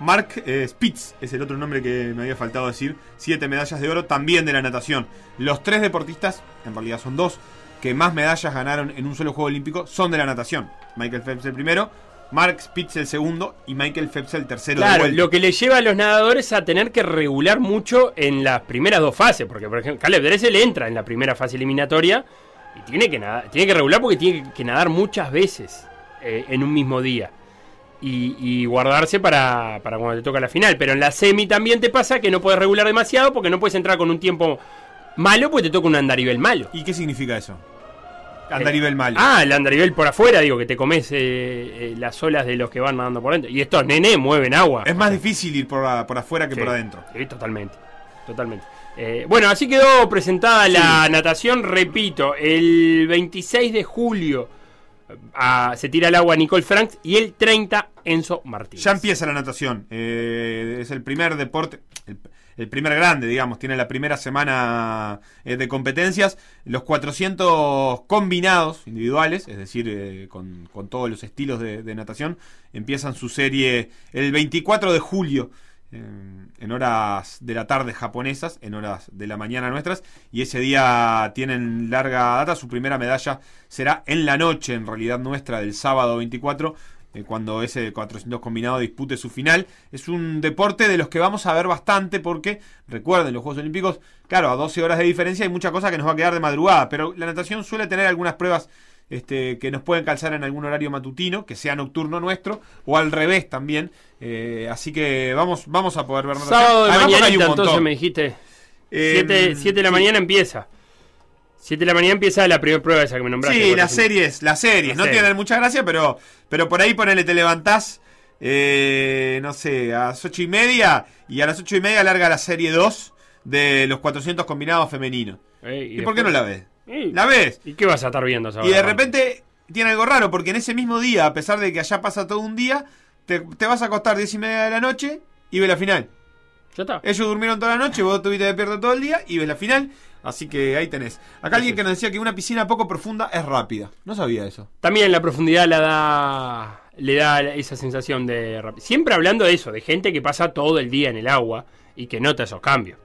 Mark eh, Spitz es el otro nombre que me había faltado decir. Siete medallas de oro también de la natación. Los tres deportistas, en realidad son dos, que más medallas ganaron en un solo juego olímpico son de la natación. Michael Phelps el primero, Mark Spitz el segundo y Michael Phelps el tercero. Claro, lo que le lleva a los nadadores a tener que regular mucho en las primeras dos fases, porque por ejemplo, Caleb Dressel entra en la primera fase eliminatoria y tiene que nadar, tiene que regular porque tiene que nadar muchas veces eh, en un mismo día. Y, y guardarse para, para cuando te toca la final. Pero en la semi también te pasa que no puedes regular demasiado porque no puedes entrar con un tiempo malo porque te toca un andarivel malo. ¿Y qué significa eso? Andarivel malo. Ah, el andarivel por afuera, digo, que te comes eh, eh, las olas de los que van nadando por dentro. Y estos nenes mueven agua. Es más difícil ir por, por afuera que Sí, por adentro. Sí, totalmente. Totalmente. Eh, bueno, así quedó presentada la natación. Repito, el 26 de julio se tira al agua Nicole Franks y el 30 Enzo Martínez. Ya empieza la natación. Eh, es el primer deporte, el, primer grande, digamos. Tiene la primera semana eh, de competencias. Los 400 combinados individuales, es decir, eh, con, todos los estilos de natación, empiezan su serie el 24 de julio. En horas de la tarde japonesas, en horas de la mañana nuestras, y ese día tienen larga data, su primera medalla será en la noche, en realidad nuestra, del sábado 24, eh, cuando ese 400 combinado dispute su final. Es un deporte de los que vamos a ver bastante porque, recuerden, los Juegos Olímpicos, claro, a 12 horas de diferencia hay mucha cosa que nos va a quedar de madrugada, pero la natación suele tener algunas pruebas este, que nos pueden calzar en algún horario matutino, que sea nocturno nuestro, o al revés también. Eh, así que vamos, vamos a poder ver natación. Sábado de mañana, entonces me dijiste. Eh, 7 de la mañana empieza. 7 de la mañana empieza la primera prueba esa que me nombraste. Sí, las series, las series. No tienen mucha gracia, pero, pero por ahí ponele, te levantás, eh, no sé, a las ocho y media, y a las ocho y media larga la serie 2 de los 400 combinados femeninos. Eh, ¿Y, por qué no la ves? ¿La ves? ¿Y qué vas a estar viendo esa Y de repente tiene algo raro, porque en ese mismo día, a pesar de que allá pasa todo un día, te, te vas a acostar 10 y media de la noche y ves la final. Ya está. Ellos durmieron toda la noche, vos estuviste despierto todo el día y ves la final. Así que ahí tenés. Acá alguien que nos decía que una piscina poco profunda es rápida. No sabía eso. También la profundidad la da, le da esa sensación de Siempre hablando de eso, de gente que pasa todo el día en el agua y que nota esos cambios.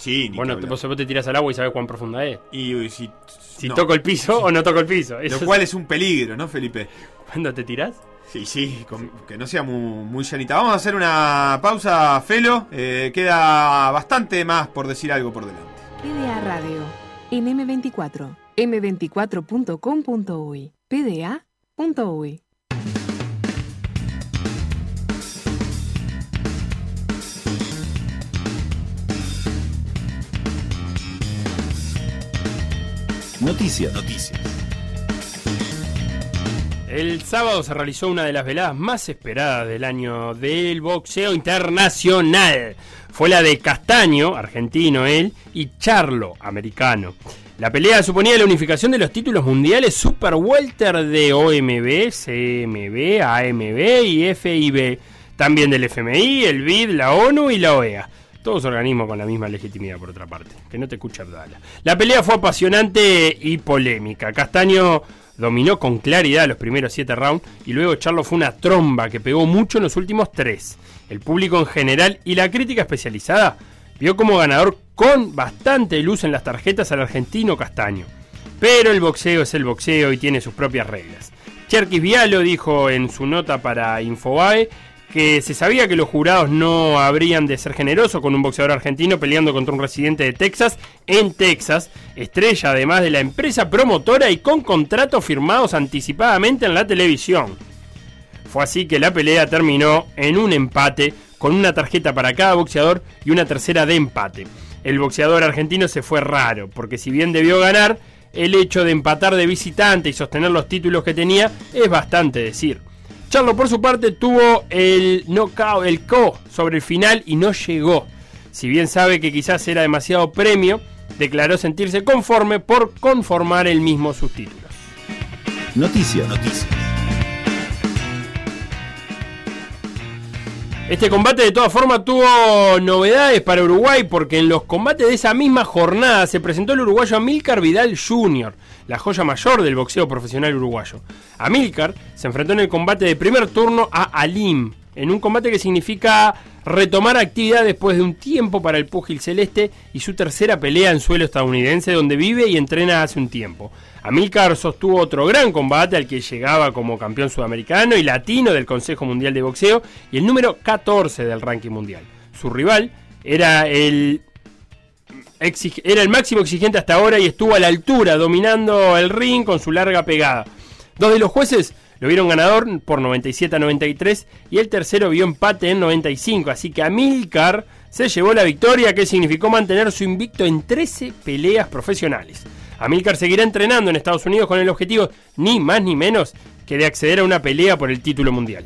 Sí, ni Bueno, que te- hablar. vos, vos te tiras al agua y sabes cuán profunda es. Y, y si, Si no. toco el piso o no toco el piso. Lo cual es- es un peligro, ¿no, Felipe? ¿Cuándo te tirás? Sí, sí, con- que no sea muy, muy llanita. Vamos a hacer una pausa, Felo. Eh, queda bastante más por decir algo por delante. PDA Radio en M24, m24.com.uy, pda.uy. Noticias. Noticias. El sábado se realizó una de las veladas más esperadas del año del boxeo internacional. Fue la de Castaño, argentino él, y Charlo, americano. La pelea suponía la unificación de los títulos mundiales Super Welter de OMB, CMB, AMB y FIB. También del FMI, el BID, la ONU y la OEA. Todos organismos con la misma legitimidad, por otra parte. Que no te escucha Abdala. La pelea fue apasionante y polémica. Castaño dominó con claridad los primeros siete rounds y luego Charlo fue una tromba que pegó mucho en los últimos tres. El público en general y la crítica especializada vio como ganador con bastante luz en las tarjetas al argentino Castaño. Pero el boxeo es el boxeo y tiene sus propias reglas. Cherkis Vialo dijo en su nota para Infobae que se sabía que los jurados no habrían de ser generosos con un boxeador argentino peleando contra un residente de Texas en Texas, estrella además de la empresa promotora y con contratos firmados anticipadamente en la televisión. Fue así que la pelea terminó en un empate con una tarjeta para cada boxeador y una tercera de empate. El boxeador argentino se fue raro, porque si bien debió ganar, el hecho de empatar de visitante y sostener los títulos que tenía es bastante decir. Charlo por su parte tuvo el knockout, el co sobre el final y no llegó. Si bien sabe que quizás era demasiado premio, declaró sentirse conforme por conformar él mismo sus títulos. Noticias. Noticias. Este combate de todas formas tuvo novedades para Uruguay porque en los combates de esa misma jornada se presentó el uruguayo Amílcar Vidal Jr., la joya mayor del boxeo profesional uruguayo. Amílcar se enfrentó en el combate de primer turno a Alim, en un combate que significa retomar actividad después de un tiempo para el púgil celeste y su tercera pelea en suelo estadounidense donde vive y entrena hace un tiempo. Amílcar sostuvo otro gran combate al que llegaba como campeón sudamericano y latino del Consejo Mundial de Boxeo y el número 14 del ranking mundial. Su rival era el, era el máximo exigente hasta ahora y estuvo a la altura, dominando el ring con su larga pegada. Dos de los jueces lo vieron ganador por 97 a 93 y el tercero vio empate en 95, así que Amílcar se llevó la victoria que significó mantener su invicto en 13 peleas profesionales. Amílcar seguirá entrenando en Estados Unidos con el objetivo ni más ni menos que de acceder a una pelea por el título mundial.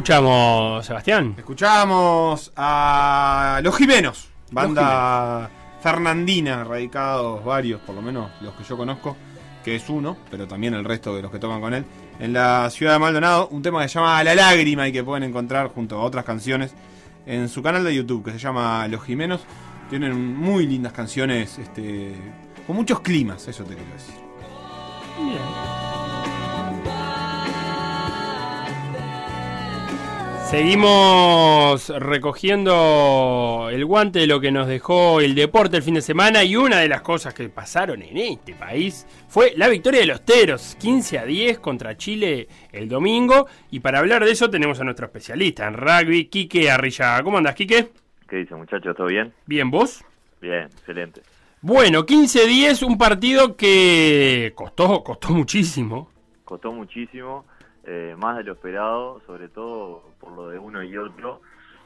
Escuchamos, Sebastián? Escuchamos a Los Jimenos, banda fernandina, radicados varios, por lo menos los que yo conozco, que es uno, pero también el resto de los que tocan con él, en la ciudad de Maldonado, un tema que se llama La Lágrima y que pueden encontrar junto a otras canciones en su canal de YouTube, que se llama Los Jimenos. Tienen muy lindas canciones, este, con muchos climas, eso te quiero decir. Seguimos recogiendo el guante de lo que nos dejó el deporte el fin de semana y una de las cosas que pasaron en este país fue la victoria de los Teros, 15 a 10 contra Chile el domingo. Y para hablar de eso tenemos a nuestro especialista en rugby, Quique Arrillaga. ¿Cómo andas, Quique? ¿Qué dice muchachos? ¿Todo bien? Bien, ¿vos? Bien, excelente. Bueno, 15-10, un partido que costó, costó muchísimo. Costó muchísimo, eh, más de lo esperado, sobre todo por lo de uno y otro,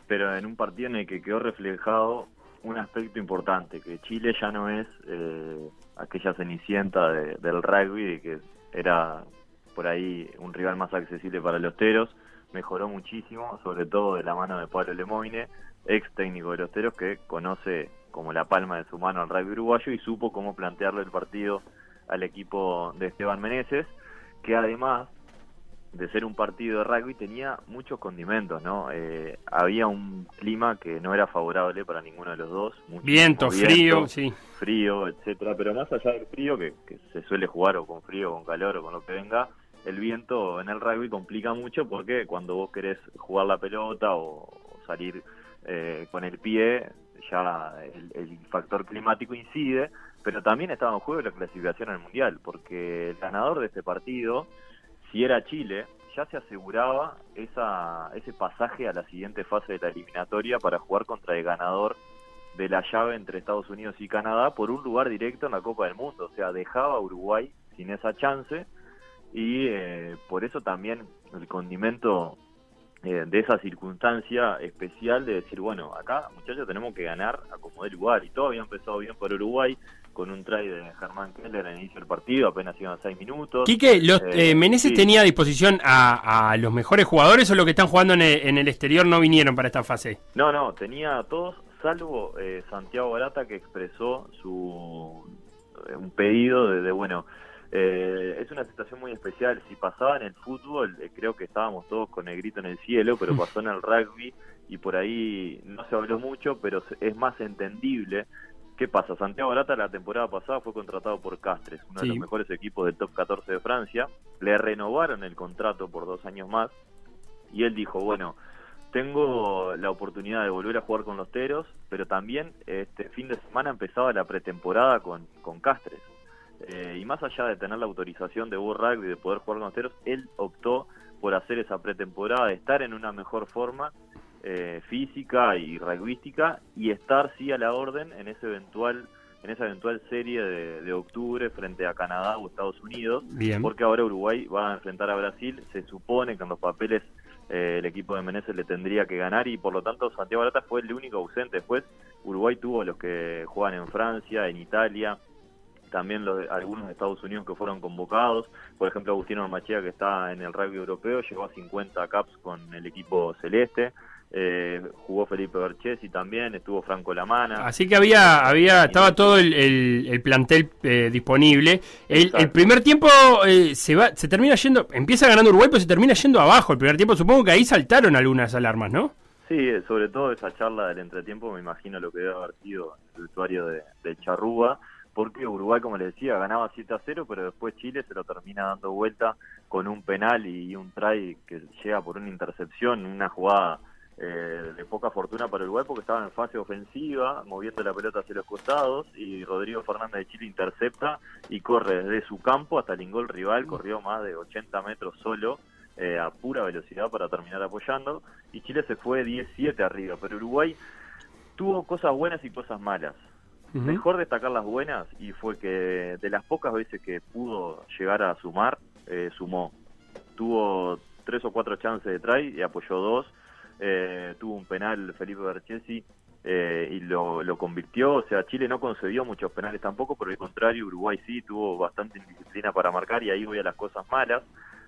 pero en un partido en el que quedó reflejado un aspecto importante, que Chile ya no es eh, aquella cenicienta de- del rugby, que era por ahí un rival más accesible para los teros, mejoró muchísimo, sobre todo de la mano de Pablo Lemoine, ex técnico de los teros, que conoce como la palma de su mano al rugby uruguayo y supo cómo plantearle el partido al equipo de Esteban Meneses, que además de ser un partido de rugby tenía muchos condimentos, ¿no? Eh, había un clima que no era favorable para ninguno de los dos. Viento, frío, sí. Frío, etcétera, pero más allá del frío, que, que se suele jugar o con frío, o con calor o con lo que venga, el viento en el rugby complica mucho porque cuando vos querés jugar la pelota o, o salir eh, con el pie, ya el, el factor climático incide, pero también estaba en juego la clasificación al Mundial, porque el ganador de este partido, si era Chile, ya se aseguraba esa, ese pasaje a la siguiente fase de la eliminatoria para jugar contra el ganador de la llave entre Estados Unidos y Canadá por un lugar directo en la Copa del Mundo. O sea, dejaba a Uruguay sin esa chance y eh, por eso también el condimento eh, de esa circunstancia especial de decir, bueno, acá muchachos tenemos que ganar a como de lugar y todo había empezado bien por Uruguay con un try de Germán Keller en el inicio del partido, apenas iban seis minutos. Quique, los, Eh, eh, ¿Meneses sí. tenía a disposición a, a los mejores jugadores o los que están jugando en el, en el exterior no vinieron para esta fase? No, no, tenía a todos, salvo eh, Santiago Barata que expresó su eh, un pedido de, de, bueno, eh, es una situación muy especial. Si pasaba en el fútbol, creo que estábamos todos con el grito en el cielo, pero pasó en el rugby y por ahí no se habló mucho, pero es más entendible. ¿Qué pasa? Santiago Barata la temporada pasada fue contratado por Castres, uno de los mejores equipos del top 14 de Francia. Le renovaron el contrato por dos años más y él dijo, bueno, tengo la oportunidad de volver a jugar con los Teros, pero también este fin de semana empezaba la pretemporada con, con Castres. Eh, y más allá de tener la autorización de World Rugby de poder jugar con los Teros, él optó por hacer esa pretemporada, de estar en una mejor forma eh, física y rugbyística y estar sí a la orden en ese eventual en esa eventual serie de, de octubre frente a Canadá o Estados Unidos Bien. porque ahora Uruguay va a enfrentar a Brasil. Se supone que en los papeles eh, el equipo de Menezes le tendría que ganar y por lo tanto Santiago Barata fue el único ausente. Después Uruguay tuvo los que juegan en Francia en Italia también los de- algunos de Estados Unidos que fueron convocados, por ejemplo Agustino Armachea que está en el rugby europeo, llegó a 50 caps con el equipo celeste, eh, jugó Felipe Berchesi también, estuvo Franco Lamana. Así que había, había, estaba todo el, el- el plantel eh, disponible. El, el primer tiempo eh, se va, se termina yendo, empieza ganando Uruguay, pero se termina yendo abajo. El primer tiempo, supongo que ahí saltaron algunas alarmas, ¿no? Sí, eh, sobre todo esa charla del entretiempo, me imagino lo que debe haber sido el usuario de, de Charrúa, porque Uruguay, como le decía, ganaba 7 a 0, pero después Chile se lo termina dando vuelta con un penal y un try que llega por una intercepción, una jugada eh, de poca fortuna para Uruguay porque estaba en fase ofensiva, moviendo la pelota hacia los costados y Rodrigo Fernández de Chile intercepta y corre desde su campo hasta el ingol rival, corrió más de 80 metros solo eh, a pura velocidad para terminar apoyando y Chile se fue 17 arriba, pero Uruguay tuvo cosas buenas y cosas malas. Mejor destacar las buenas y fue que de las pocas veces que pudo llegar a sumar, eh, sumó. Tuvo tres o cuatro chances de try y apoyó dos. Eh, tuvo un penal Felipe Berchesi eh, y lo, lo convirtió. O sea, Chile no concedió muchos penales tampoco, por el contrario, Uruguay sí tuvo bastante indisciplina para marcar y ahí voy a las cosas malas.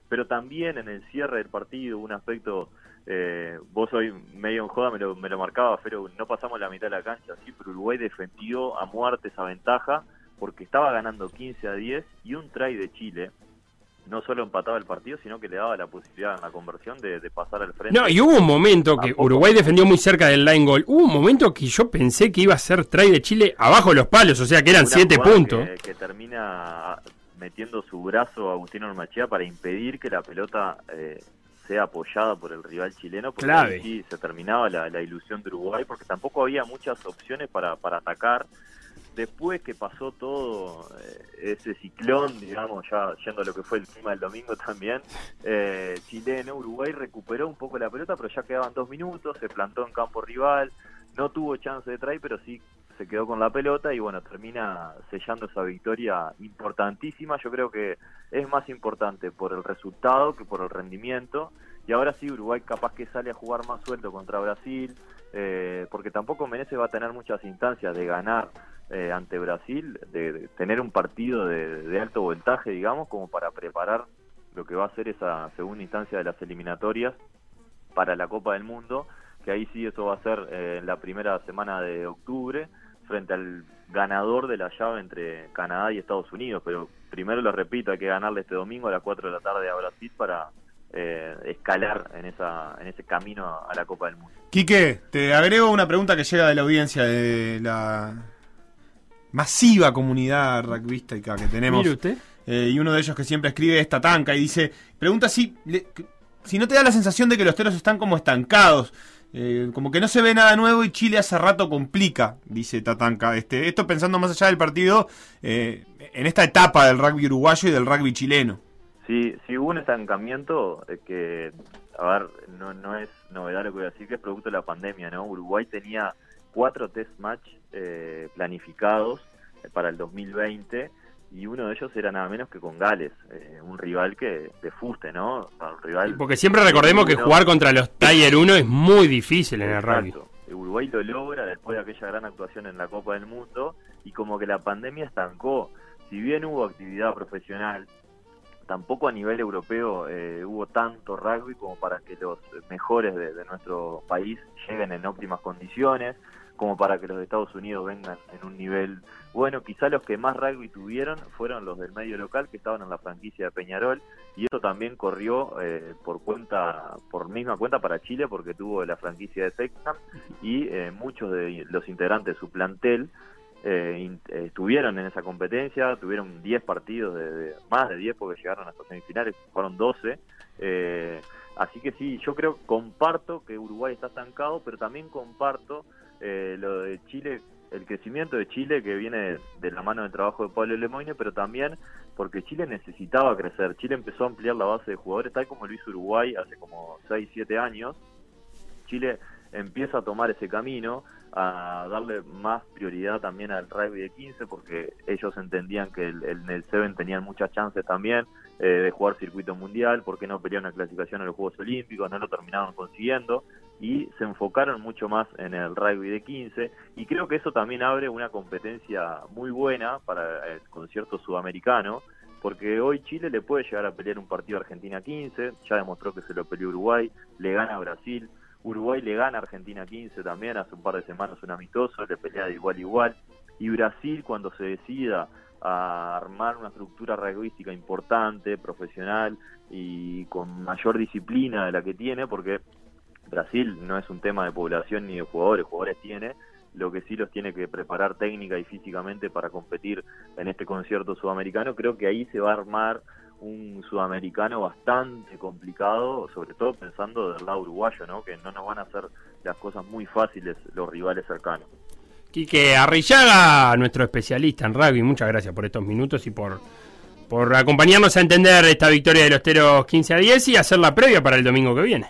Pero también en el cierre del partido, un aspecto eh, vos hoy medio en joda me lo, me lo marcaba, pero no pasamos la mitad de la cancha, sí, pero Uruguay defendió a muerte esa ventaja porque estaba ganando 15 a 10 y un try de Chile no solo empataba el partido, sino que le daba la posibilidad en la conversión de, de pasar al frente. No, y hubo un momento que Uruguay defendió muy cerca del line goal. Hubo un momento que yo pensé que iba a ser try de Chile abajo de los palos, o sea que eran Una 7 jugada puntos. Que, que termina metiendo su brazo a Agustino Ormachea para impedir que la pelota eh, sea apoyada por el rival chileno, porque Clave. ahí sí se terminaba la, la ilusión de Uruguay, porque tampoco había muchas opciones para, para atacar. Después que pasó todo eh, ese ciclón, digamos, ya yendo a lo que fue el clima del domingo también, eh, chileno, Uruguay recuperó un poco la pelota, pero ya quedaban dos minutos, se plantó en campo rival, no tuvo chance de try, pero sí se quedó con la pelota y bueno, termina sellando esa victoria importantísima. Yo creo que es más importante por el resultado que por el rendimiento. Y ahora sí, Uruguay capaz que sale a jugar más suelto contra Brasil, eh, porque tampoco Menezes va a tener muchas instancias de ganar eh, ante Brasil, de, tener un partido de, de alto voltaje, digamos, como para preparar lo que va a ser esa segunda instancia de las eliminatorias para la Copa del Mundo, que ahí sí eso va a ser eh, en la primera semana de octubre, frente al ganador de la llave entre Canadá y Estados Unidos. Pero primero lo repito, hay que ganarle este domingo a las 4 de la tarde a Brasil para eh, escalar en, esa, en ese camino a la Copa del Mundo. Quique, te agrego una pregunta que llega de la audiencia de la masiva comunidad rugbyística que tenemos. Mire usted. Eh, y uno de ellos que siempre escribe es Tatanka y dice, pregunta si, le- si no te da la sensación de que los teros están como estancados, eh, como que no se ve nada nuevo y Chile hace rato complica, dice Tatanka. Este, esto pensando más allá del partido, eh, en esta etapa del rugby uruguayo y del rugby chileno. Sí, sí hubo un estancamiento eh, que, a ver, no, no es novedad lo que voy a decir, que es producto de la pandemia, ¿no? Uruguay tenía cuatro test match eh, planificados eh, para el 2020 y uno de ellos era nada menos que con Gales, eh, un rival que de fuste, ¿no? Un rival Porque siempre recordemos que jugar contra los Tiger 1 es muy difícil en el rugby. Uruguay lo logra después de aquella gran actuación en la Copa del Mundo y como que la pandemia estancó. Si bien hubo actividad profesional, tampoco a nivel europeo eh, hubo tanto rugby como para que los mejores de, de nuestro país lleguen en óptimas condiciones, como para que los de Estados Unidos vengan en un nivel bueno. Quizá los que más rugby tuvieron fueron los del medio local que estaban en la franquicia de Peñarol y eso también corrió eh, por cuenta, por misma cuenta para Chile porque tuvo la franquicia de Texas y eh, muchos de los integrantes de su plantel eh, eh, estuvieron en esa competencia, tuvieron 10 partidos, de, de- más de 10 porque llegaron hasta semifinales, fueron 12. eh, así que sí, yo creo, comparto que Uruguay está estancado, pero también comparto eh, lo de Chile, el crecimiento de Chile que viene de la mano del trabajo de Pablo Lemoyne, pero también porque Chile necesitaba crecer. Chile empezó a ampliar la base de jugadores, tal como lo hizo Uruguay hace como 6, 7 años. Chile empieza a tomar ese camino, a darle más prioridad también al rugby de 15, porque ellos entendían que el, el, el Seven tenían muchas chances también eh, de jugar circuito mundial, porque no pelearon una clasificación a los Juegos Olímpicos, no lo terminaron consiguiendo, y se enfocaron mucho más en el rugby de 15, y creo que eso también abre una competencia muy buena para el concierto sudamericano, porque hoy Chile le puede llegar a pelear un partido a Argentina 15, ya demostró que se lo peleó Uruguay, le gana a Brasil, Uruguay le gana a Argentina 15 también, hace un par de semanas un amistoso, le pelea de igual a igual, y Brasil cuando se decida a armar una estructura rugbyística importante, profesional y con mayor disciplina de la que tiene, porque Brasil no es un tema de población ni de jugadores, jugadores tiene, lo que sí los tiene que preparar técnica y físicamente para competir en este concierto sudamericano, creo que ahí se va a armar un sudamericano bastante complicado, sobre todo pensando del lado uruguayo, ¿no? que no nos van a hacer las cosas muy fáciles los rivales cercanos. Quique Arrillaga, nuestro especialista en rugby, muchas gracias por estos minutos y por, por acompañarnos a entender esta victoria de los Teros 15 a 10 y hacer la previa para el domingo que viene.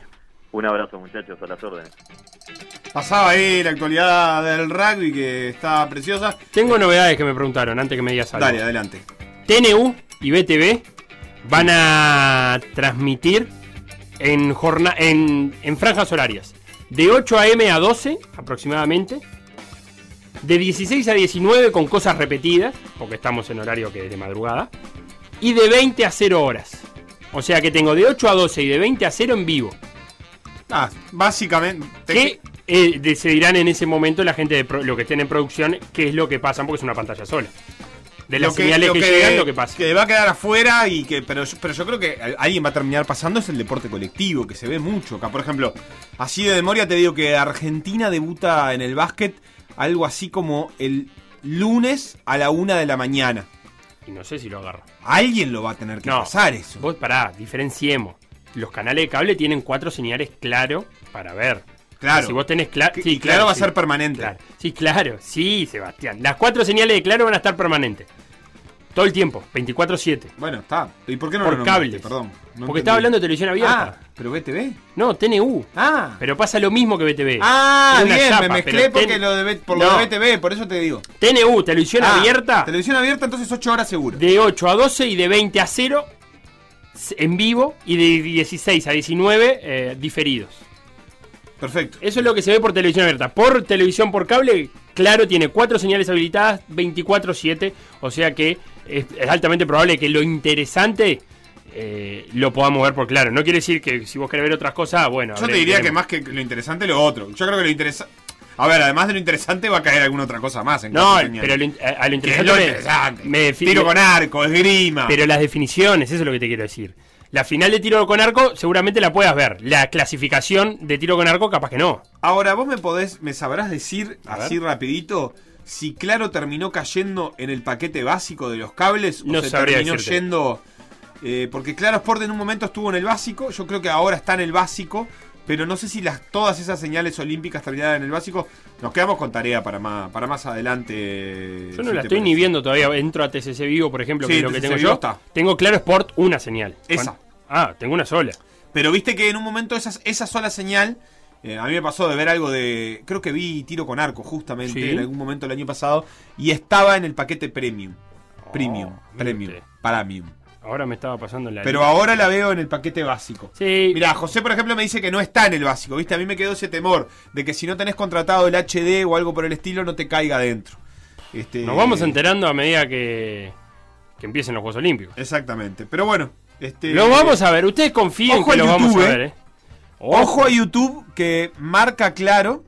Un abrazo muchachos, a las órdenes. Pasaba ahí la actualidad del rugby que está preciosa. Tengo novedades que me preguntaron antes que me digas algo. Dale, adelante. TNU y BTV van a transmitir en, jorna en, en franjas horarias. De 8 a.m. a 12 aproximadamente. De 16 a 19 con cosas repetidas, porque estamos en horario que es de madrugada. Y de 20 a 0 horas. O sea que tengo de 8 a 12 y de 20 a 0 en vivo. Ah, básicamente. Que eh, decidirán en ese momento la gente de pro- lo que estén en producción qué es lo que pasa, porque es una pantalla sola. De las Lo que- señales lo que, que- llegan, lo que pasa. Que va a quedar afuera y que. Pero, yo- pero yo creo que alguien va a terminar pasando es el deporte colectivo, que se ve mucho acá. Por ejemplo, así de memoria te digo que Argentina debuta en el básquet algo así como el lunes a la una de la mañana. Y no sé si lo agarra. Alguien lo va a tener que No, pasar eso. Vos pará, diferenciemos. Los canales de cable tienen cuatro señales claro para ver. Claro. Si vos tenés claro. Que- y claro va a ser permanente. Claro. Sí, claro. Sí, Sebastián. Las cuatro señales de claro van a estar permanentes. Todo el tiempo, 24-7. Bueno, está. ¿Y por qué no Por lo cables. Perdón. no Porque entendí. estaba hablando de televisión abierta. Ah, pero BTV. No, TNU. Ah. Pero pasa lo mismo que BTV. Ah, bien, chapa, me mezclé porque ten- lo de, por No. lo de BTV, por eso te digo. TNU, televisión Ah, abierta. Televisión abierta, entonces 8 horas seguro. De 8 a 12 y de 20 a 0 en vivo y de 16 a 19 eh, diferidos. Perfecto. Eso es lo que se ve por televisión abierta. Por televisión por cable, claro, tiene cuatro señales habilitadas 24-7. O sea que es, es altamente probable que lo interesante eh, lo podamos ver por claro. No quiere decir que si vos querés ver otras cosas, bueno. Yo te diría que más que lo interesante, lo otro. Yo creo que lo interesante. A ver, además de lo interesante, va a caer alguna otra cosa más. En No, pero lo a, a lo es interesante. lo me- interesante. me defi- Tiro con arco, esgrima. Pero las definiciones, eso es lo que te quiero decir. La final de tiro con arco seguramente la puedas ver. La clasificación de tiro con arco capaz que no. Ahora, vos me podés, me sabrás decir A así rapidito si Claro terminó cayendo en el paquete básico de los cables o No se sabría terminó decirte. yendo. eh, porque Claro Sport en un momento estuvo en el básico, yo creo que ahora está en el básico, pero no sé si las, todas esas señales olímpicas terminaron en el básico. Nos quedamos con tarea para más, para más adelante. Yo no si la estoy parece. ni viendo todavía. Entro a TCC Vivo, por ejemplo, Sí, que es lo que tengo yo. está. Tengo Claro Sport una señal. Esa. ¿Cuán- Ah, tengo una sola. Pero viste que en un momento esas, esa sola señal, eh, a mí me pasó de ver algo de, creo que vi tiro con arco justamente Sí. en algún momento el año pasado, y estaba en el paquete premium. Premium, Oh, premium, mire. premium. Ahora me estaba pasando la. Pero ahora la veo en el paquete básico. Sí. Mira, José, por ejemplo, me dice que no está en el básico, ¿viste? A mí me quedó ese temor de que si no tenés contratado el HD o algo por el estilo, no te caiga adentro. Este, Nos vamos enterando a medida que, que empiecen los Juegos Olímpicos. Exactamente. Pero bueno, este. Lo vamos a ver. Ustedes confíen Ojo que lo vamos a eh. ver, ¿eh? Ojo a YouTube que marca claro.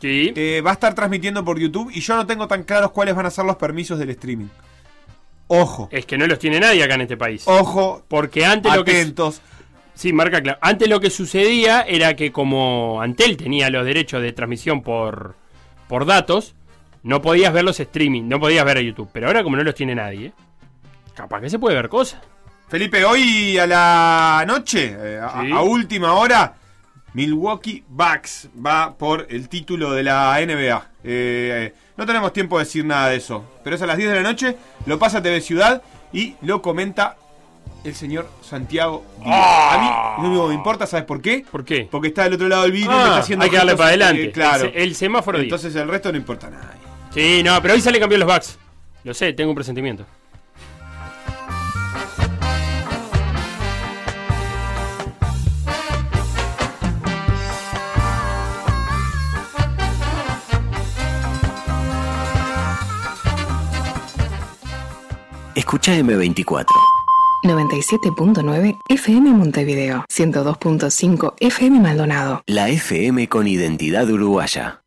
Sí. eh, va a estar transmitiendo por YouTube y yo no tengo tan claros cuáles van a ser los permisos del streaming. Ojo. Es que no los tiene nadie acá en este país. Ojo. Porque antes lo que. Sí, marca claro. Antes lo que sucedía era que como Antel tenía los derechos de transmisión por, por datos, no podías ver los streaming, no podías ver a YouTube. Pero ahora como no los tiene nadie, capaz que se puede ver cosas. Felipe, hoy a la noche, eh, a, a última hora, Milwaukee Bucks va por el título de la NBA. Eh, no tenemos tiempo de decir nada de eso, pero es a las 10 de la noche, lo pasa TV Ciudad y lo comenta el señor Santiago Díaz. A mí que me importa, ¿sabes por qué? ¿Por qué? Porque está del otro lado del vidrio y Ah, me está haciendo hay que darle para adelante. eh, claro. El se- el semáforo. Entonces el resto no importa nada. Sí, no, pero hoy sale campeón los Bucks. Lo sé, tengo un presentimiento. Escucha M24. 97.9 FM Montevideo, 102.5 FM Maldonado. La FM con identidad uruguaya.